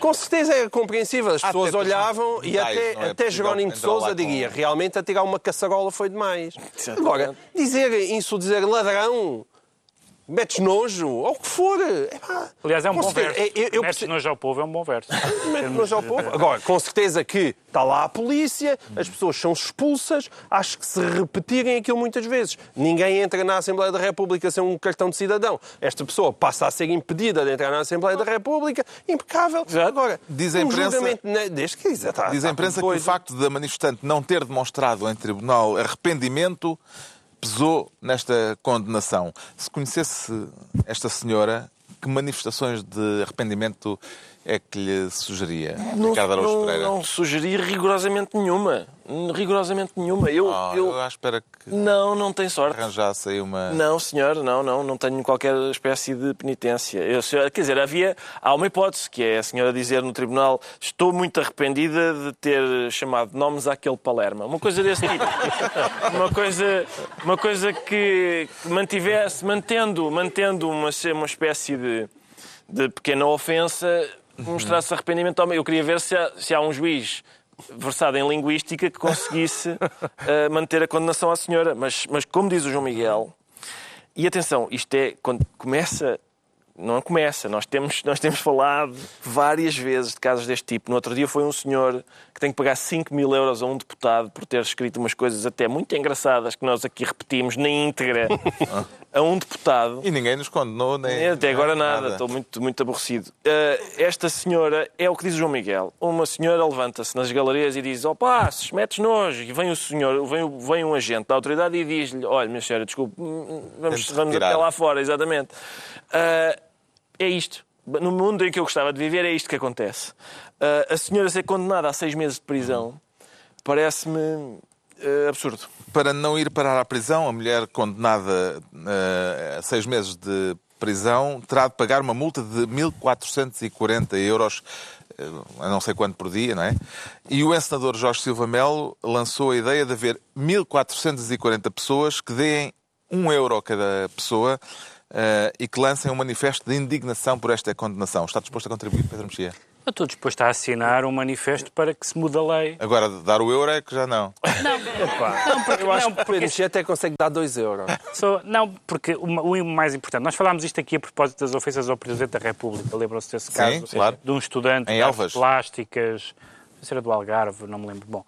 Com certeza é compreensível. As pessoas até olhavam e até, é até Jerónimo de lá Sousa com- diria: realmente atirar uma caçarola foi demais. Exatamente. Agora, dizer isso, dizer ladrão. Metes nojo, ou o que for. Epá, Aliás, é um bom certeza. verso. É, eu, eu Metes nojo ao povo é um bom verso. Mete nojo ao povo. Agora, com certeza que está lá a polícia, as pessoas são expulsas, acho que se repetirem aquilo muitas vezes. Ninguém entra na Assembleia da República sem um cartão de cidadão. Esta pessoa passa a ser impedida de entrar na Assembleia da República, impecável. Agora, Diz a um imprensa- ne- Desde que está, Diz a está imprensa que o facto da manifestante não ter demonstrado em tribunal arrependimento pesou nesta condenação. Se conhecesse esta senhora, que manifestações de arrependimento é que lhe sugeria? Não, Ricardo Araújo não, Pereira. não sugeri rigorosamente nenhuma. Rigorosamente nenhuma. Eu, Ah, eu... eu à espera que Não, não tem sorte. arranjasse aí uma... Não, senhor, não, não, não tenho qualquer espécie de penitência. Eu, se- quer dizer, havia, há uma hipótese, que é a senhora dizer no tribunal estou muito arrependida de ter chamado nomes àquele Palerma. Uma coisa desse tipo. uma coisa, uma coisa que mantivesse, mantendo, mantendo uma, uma espécie de, de pequena ofensa, mostrasse arrependimento. Eu queria ver se há, se há um juiz versado em linguística que conseguisse eh, manter a condenação à senhora. Mas, mas como diz o João Miguel, e atenção, isto é quando começa. Não começa, nós temos, nós temos falado várias vezes de casos deste tipo. No outro dia foi um senhor que tem que pagar 5 mil euros a um deputado por ter escrito umas coisas até muito engraçadas que nós aqui repetimos na íntegra a um deputado. E ninguém nos condenou, nem... Até agora nada, estou muito, muito aborrecido. Uh, esta senhora, é o que diz o João Miguel, uma senhora levanta-se nas galerias e diz, ó passos, metes nojo, e vem o senhor, vem, vem um agente da autoridade e diz-lhe, olha, minha senhora, desculpe, hum, vamos, Tente vamos retirar. até lá fora, exatamente. Uh, é isto. No mundo em que eu gostava de viver, é isto que acontece. Uh, a senhora ser condenada a seis meses de prisão parece-me uh, absurdo. Para não ir parar à prisão, a mulher condenada eh, a seis meses de prisão terá de pagar uma multa de 1.440 euros, a não sei quanto por dia, não é? E o encenador Jorge Silva Melo lançou a ideia de haver 1.440 pessoas que deem um euro a cada pessoa eh, e que lancem um manifesto de indignação por esta condenação. Está disposto a contribuir, Pedro Mexia? Eu estou disposto a assinar um manifesto para que se mude a lei. Agora, dar o euro é que já não. Não, porque, Eu acho não, que o porque, PNG até consegue dar 2 euros. só- não, porque o, ma- o mais importante, nós falámos isto aqui a propósito das ofensas ao Presidente da República, lembram-se desse Sim, caso? claro. De um estudante Em de plásticas, não sei se era do Algarve, não me lembro. Bom,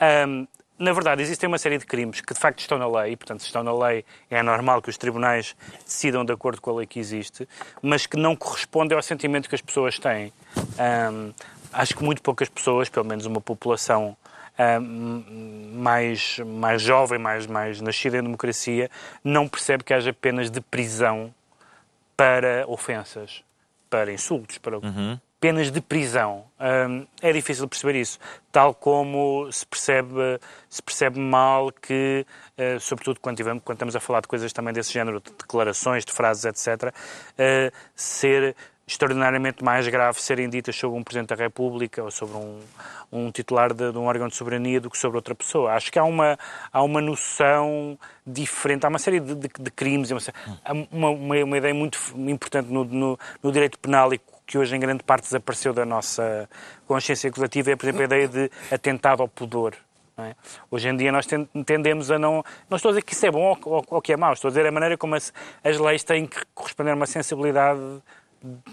ahm, na verdade, existem uma série de crimes que de facto estão na lei, e portanto, se estão na lei, é normal que os tribunais decidam de acordo com a lei que existe, mas que não correspondem ao sentimento que as pessoas têm. Ahm, acho que muito poucas pessoas, pelo menos uma população ahm, mais, mais jovem, mais, mais nascida em democracia, não percebe que haja penas de prisão para ofensas, para insultos, para penas de prisão. É difícil perceber isso, tal como se percebe, se percebe mal que, eh, sobretudo quando, tivemos, quando estamos a falar de coisas também desse género, de declarações, de frases, etc., eh, ser extraordinariamente mais grave serem ditas sobre um Presidente da República ou sobre um, um titular de, de um órgão de soberania do que sobre outra pessoa. Acho que há uma, há uma noção diferente, há uma série de, de- de crimes, uma, uma, uma, ideia muito importante no, no, no direito penal e que hoje em grande parte desapareceu da nossa consciência coletiva, é, por exemplo, a ideia de atentado ao pudor. é? Hoje em dia nós ten- tendemos a não. Não estou a dizer que isso é bom ou, ou- que é mau, estou a dizer a maneira como as, as leis têm que corresponder a uma sensibilidade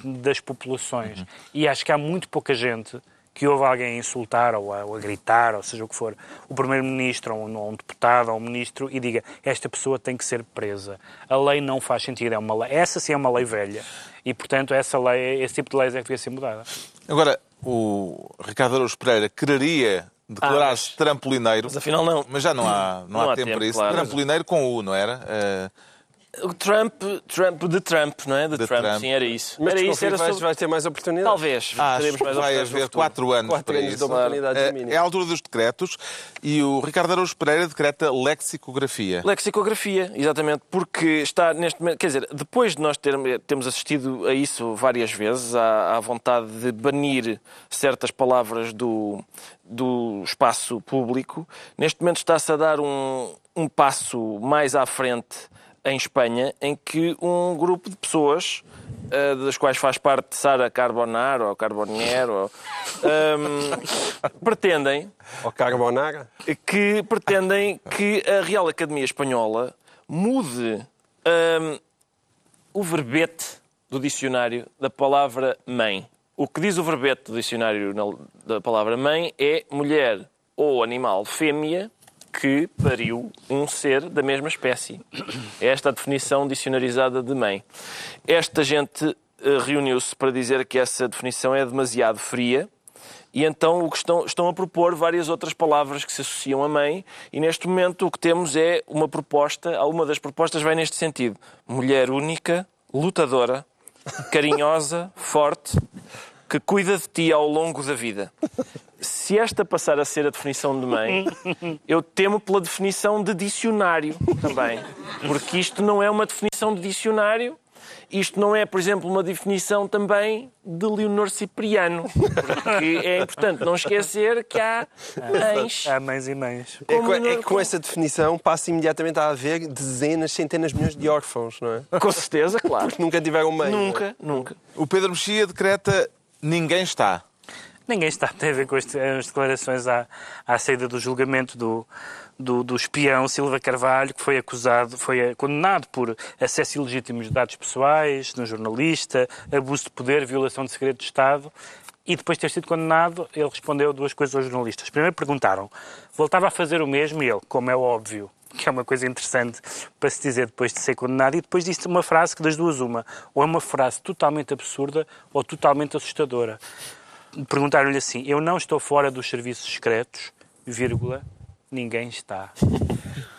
das populações. E acho que há muito pouca gente que ouve alguém a insultar ou a, ou a gritar, ou seja o que for, o Primeiro-Ministro, ou um, ou um deputado, ou um ministro, e diga esta pessoa tem que ser presa. A lei não faz sentido, é uma lei. Essa sim é uma lei velha. E, portanto, essa lei, esse tipo de leis é que devia ser mudada. Agora, o Ricardo Araújo Pereira quereria declarar-se mas- trampolineiro. Mas afinal não. Mas já não há, não, Não há, há tempo, tempo, para isso. claro. Trampolineiro com U, não era? Eh, O Trump, Trump de Trump, não é? De, De Trump, Trump. sim, era isso. Mas era isso, era que vais, sobre... vais ter mais oportunidades. Talvez. ah, teremos mais vai haver quatro anos Quatro para anos de isso. oportunidades mínimas. É a altura dos decretos e o Ricardo Araújo Pereira decreta lexicografia. Lexicografia, exatamente, porque está neste momento, quer dizer, depois de nós termos, termos assistido a isso várias vezes, à, à vontade de banir certas palavras do, do espaço público, neste momento está-se a dar um, um passo mais à frente em Espanha, em que um grupo de pessoas, eh, das quais faz parte Sara Carbonaro ou Carboniero, ou, ehm, pretendem Ou carbonara. que pretendem que a Real Academia Espanhola mude hum, o verbete do dicionário da palavra mãe. O que diz o verbete do dicionário da palavra mãe é mulher ou animal fêmea que pariu um ser da mesma espécie. É esta a definição dicionarizada de mãe. Esta gente eh, reuniu-se para dizer que essa definição é demasiado fria e então o que estão, estão a propor várias outras palavras que se associam a mãe, e neste momento o que temos é uma proposta, uma das propostas vai neste sentido: mulher única, lutadora, carinhosa, forte, que cuida de ti ao longo da vida. Se esta passar a ser a definição de mãe, eu temo pela definição de dicionário também. Porque isto não é uma definição de dicionário, isto não é, por exemplo, uma definição também de Leonor Cipriano. Porque é importante não esquecer que há mães. Há mães e mães. É, Como co- é que com essa definição passa imediatamente a haver dezenas, centenas de milhões de órfãos, não é? Com certeza, claro. Nunca tiveram mãe. é? Nunca, nunca. O Pedro Mexia decreta ninguém está. Ninguém está tem a ver com as declarações à, à saída do julgamento do, do, do espião Silva Carvalho, que foi acusado, foi eh, condenado por acesso ilegítimo de dados pessoais, de um jornalista, abuso de poder, violação de segredo de Estado. E depois de ter sido condenado, ele respondeu duas coisas aos jornalistas. Primeiro perguntaram, voltava a fazer o mesmo? E ele, como é óbvio, que é uma coisa interessante para se dizer depois de ser condenado, e depois disse uma frase que das duas uma, ou é uma frase totalmente absurda ou totalmente assustadora perguntaram-lhe assim: Eu não estou fora dos serviços secretos, vírgula, ninguém está.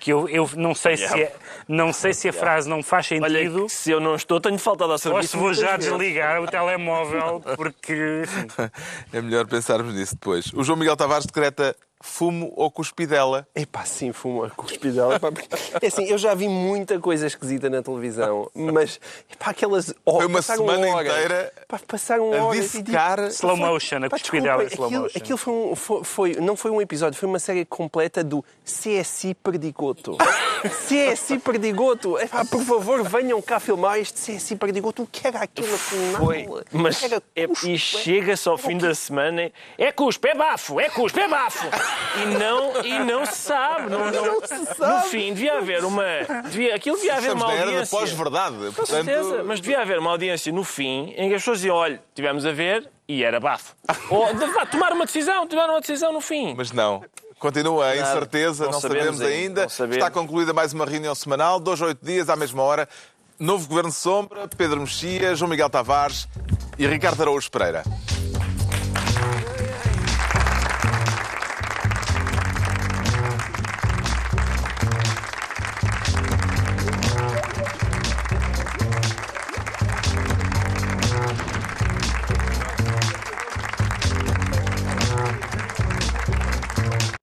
Que eu, eu não, sei se é- não sei se a frase não faz Olha, sentido. que se eu não estou, tenho faltado ao Ou serviço. se vou já desligar o telemóvel, porque. É melhor pensarmos nisso depois. O João Miguel Tavares decreta fumo ou cuspidela. Epá, sim, fuma com cuspidela. Pá, porque- É assim, eu já vi muita coisa esquisita na televisão, mas epá, aquelas horas. Foi uma semana inteira Pá, passaram a horas e dissecar- Slow motion, a cuspidela desculpa, slow aquilo, motion. Aquilo foi, um- foi- foi- não foi um episódio, foi uma série completa do CSI Perdigoto. CSI Perdigoto. Epá, por favor, venham cá filmar este CSI Perdigoto. O que era aquilo afinal? Foi, mas Era é, cuspe. e chega-se ao fim da semana, é cuspe, é bafo, é cuspe, é bafo. E não, e não se sabe. Não, não- Não se No sabe. fim, devia haver uma. Devia, aquilo devia haver uma audiência. pós-verdade. Com certeza, mas devia haver uma audiência no fim em que as pessoas diziam: olha, tivemos a ver e era bafo. Ou vá, tomar uma decisão, tomar uma decisão no fim. Mas não. Continua a incerteza, não, Não sabemos, sabemos ainda, não sabemos. Está concluída mais uma reunião semanal, dois, oito dias, à mesma hora. Novo Governo de Sombra, Pedro Mexia, João Miguel Tavares e Ricardo Araújo Pereira.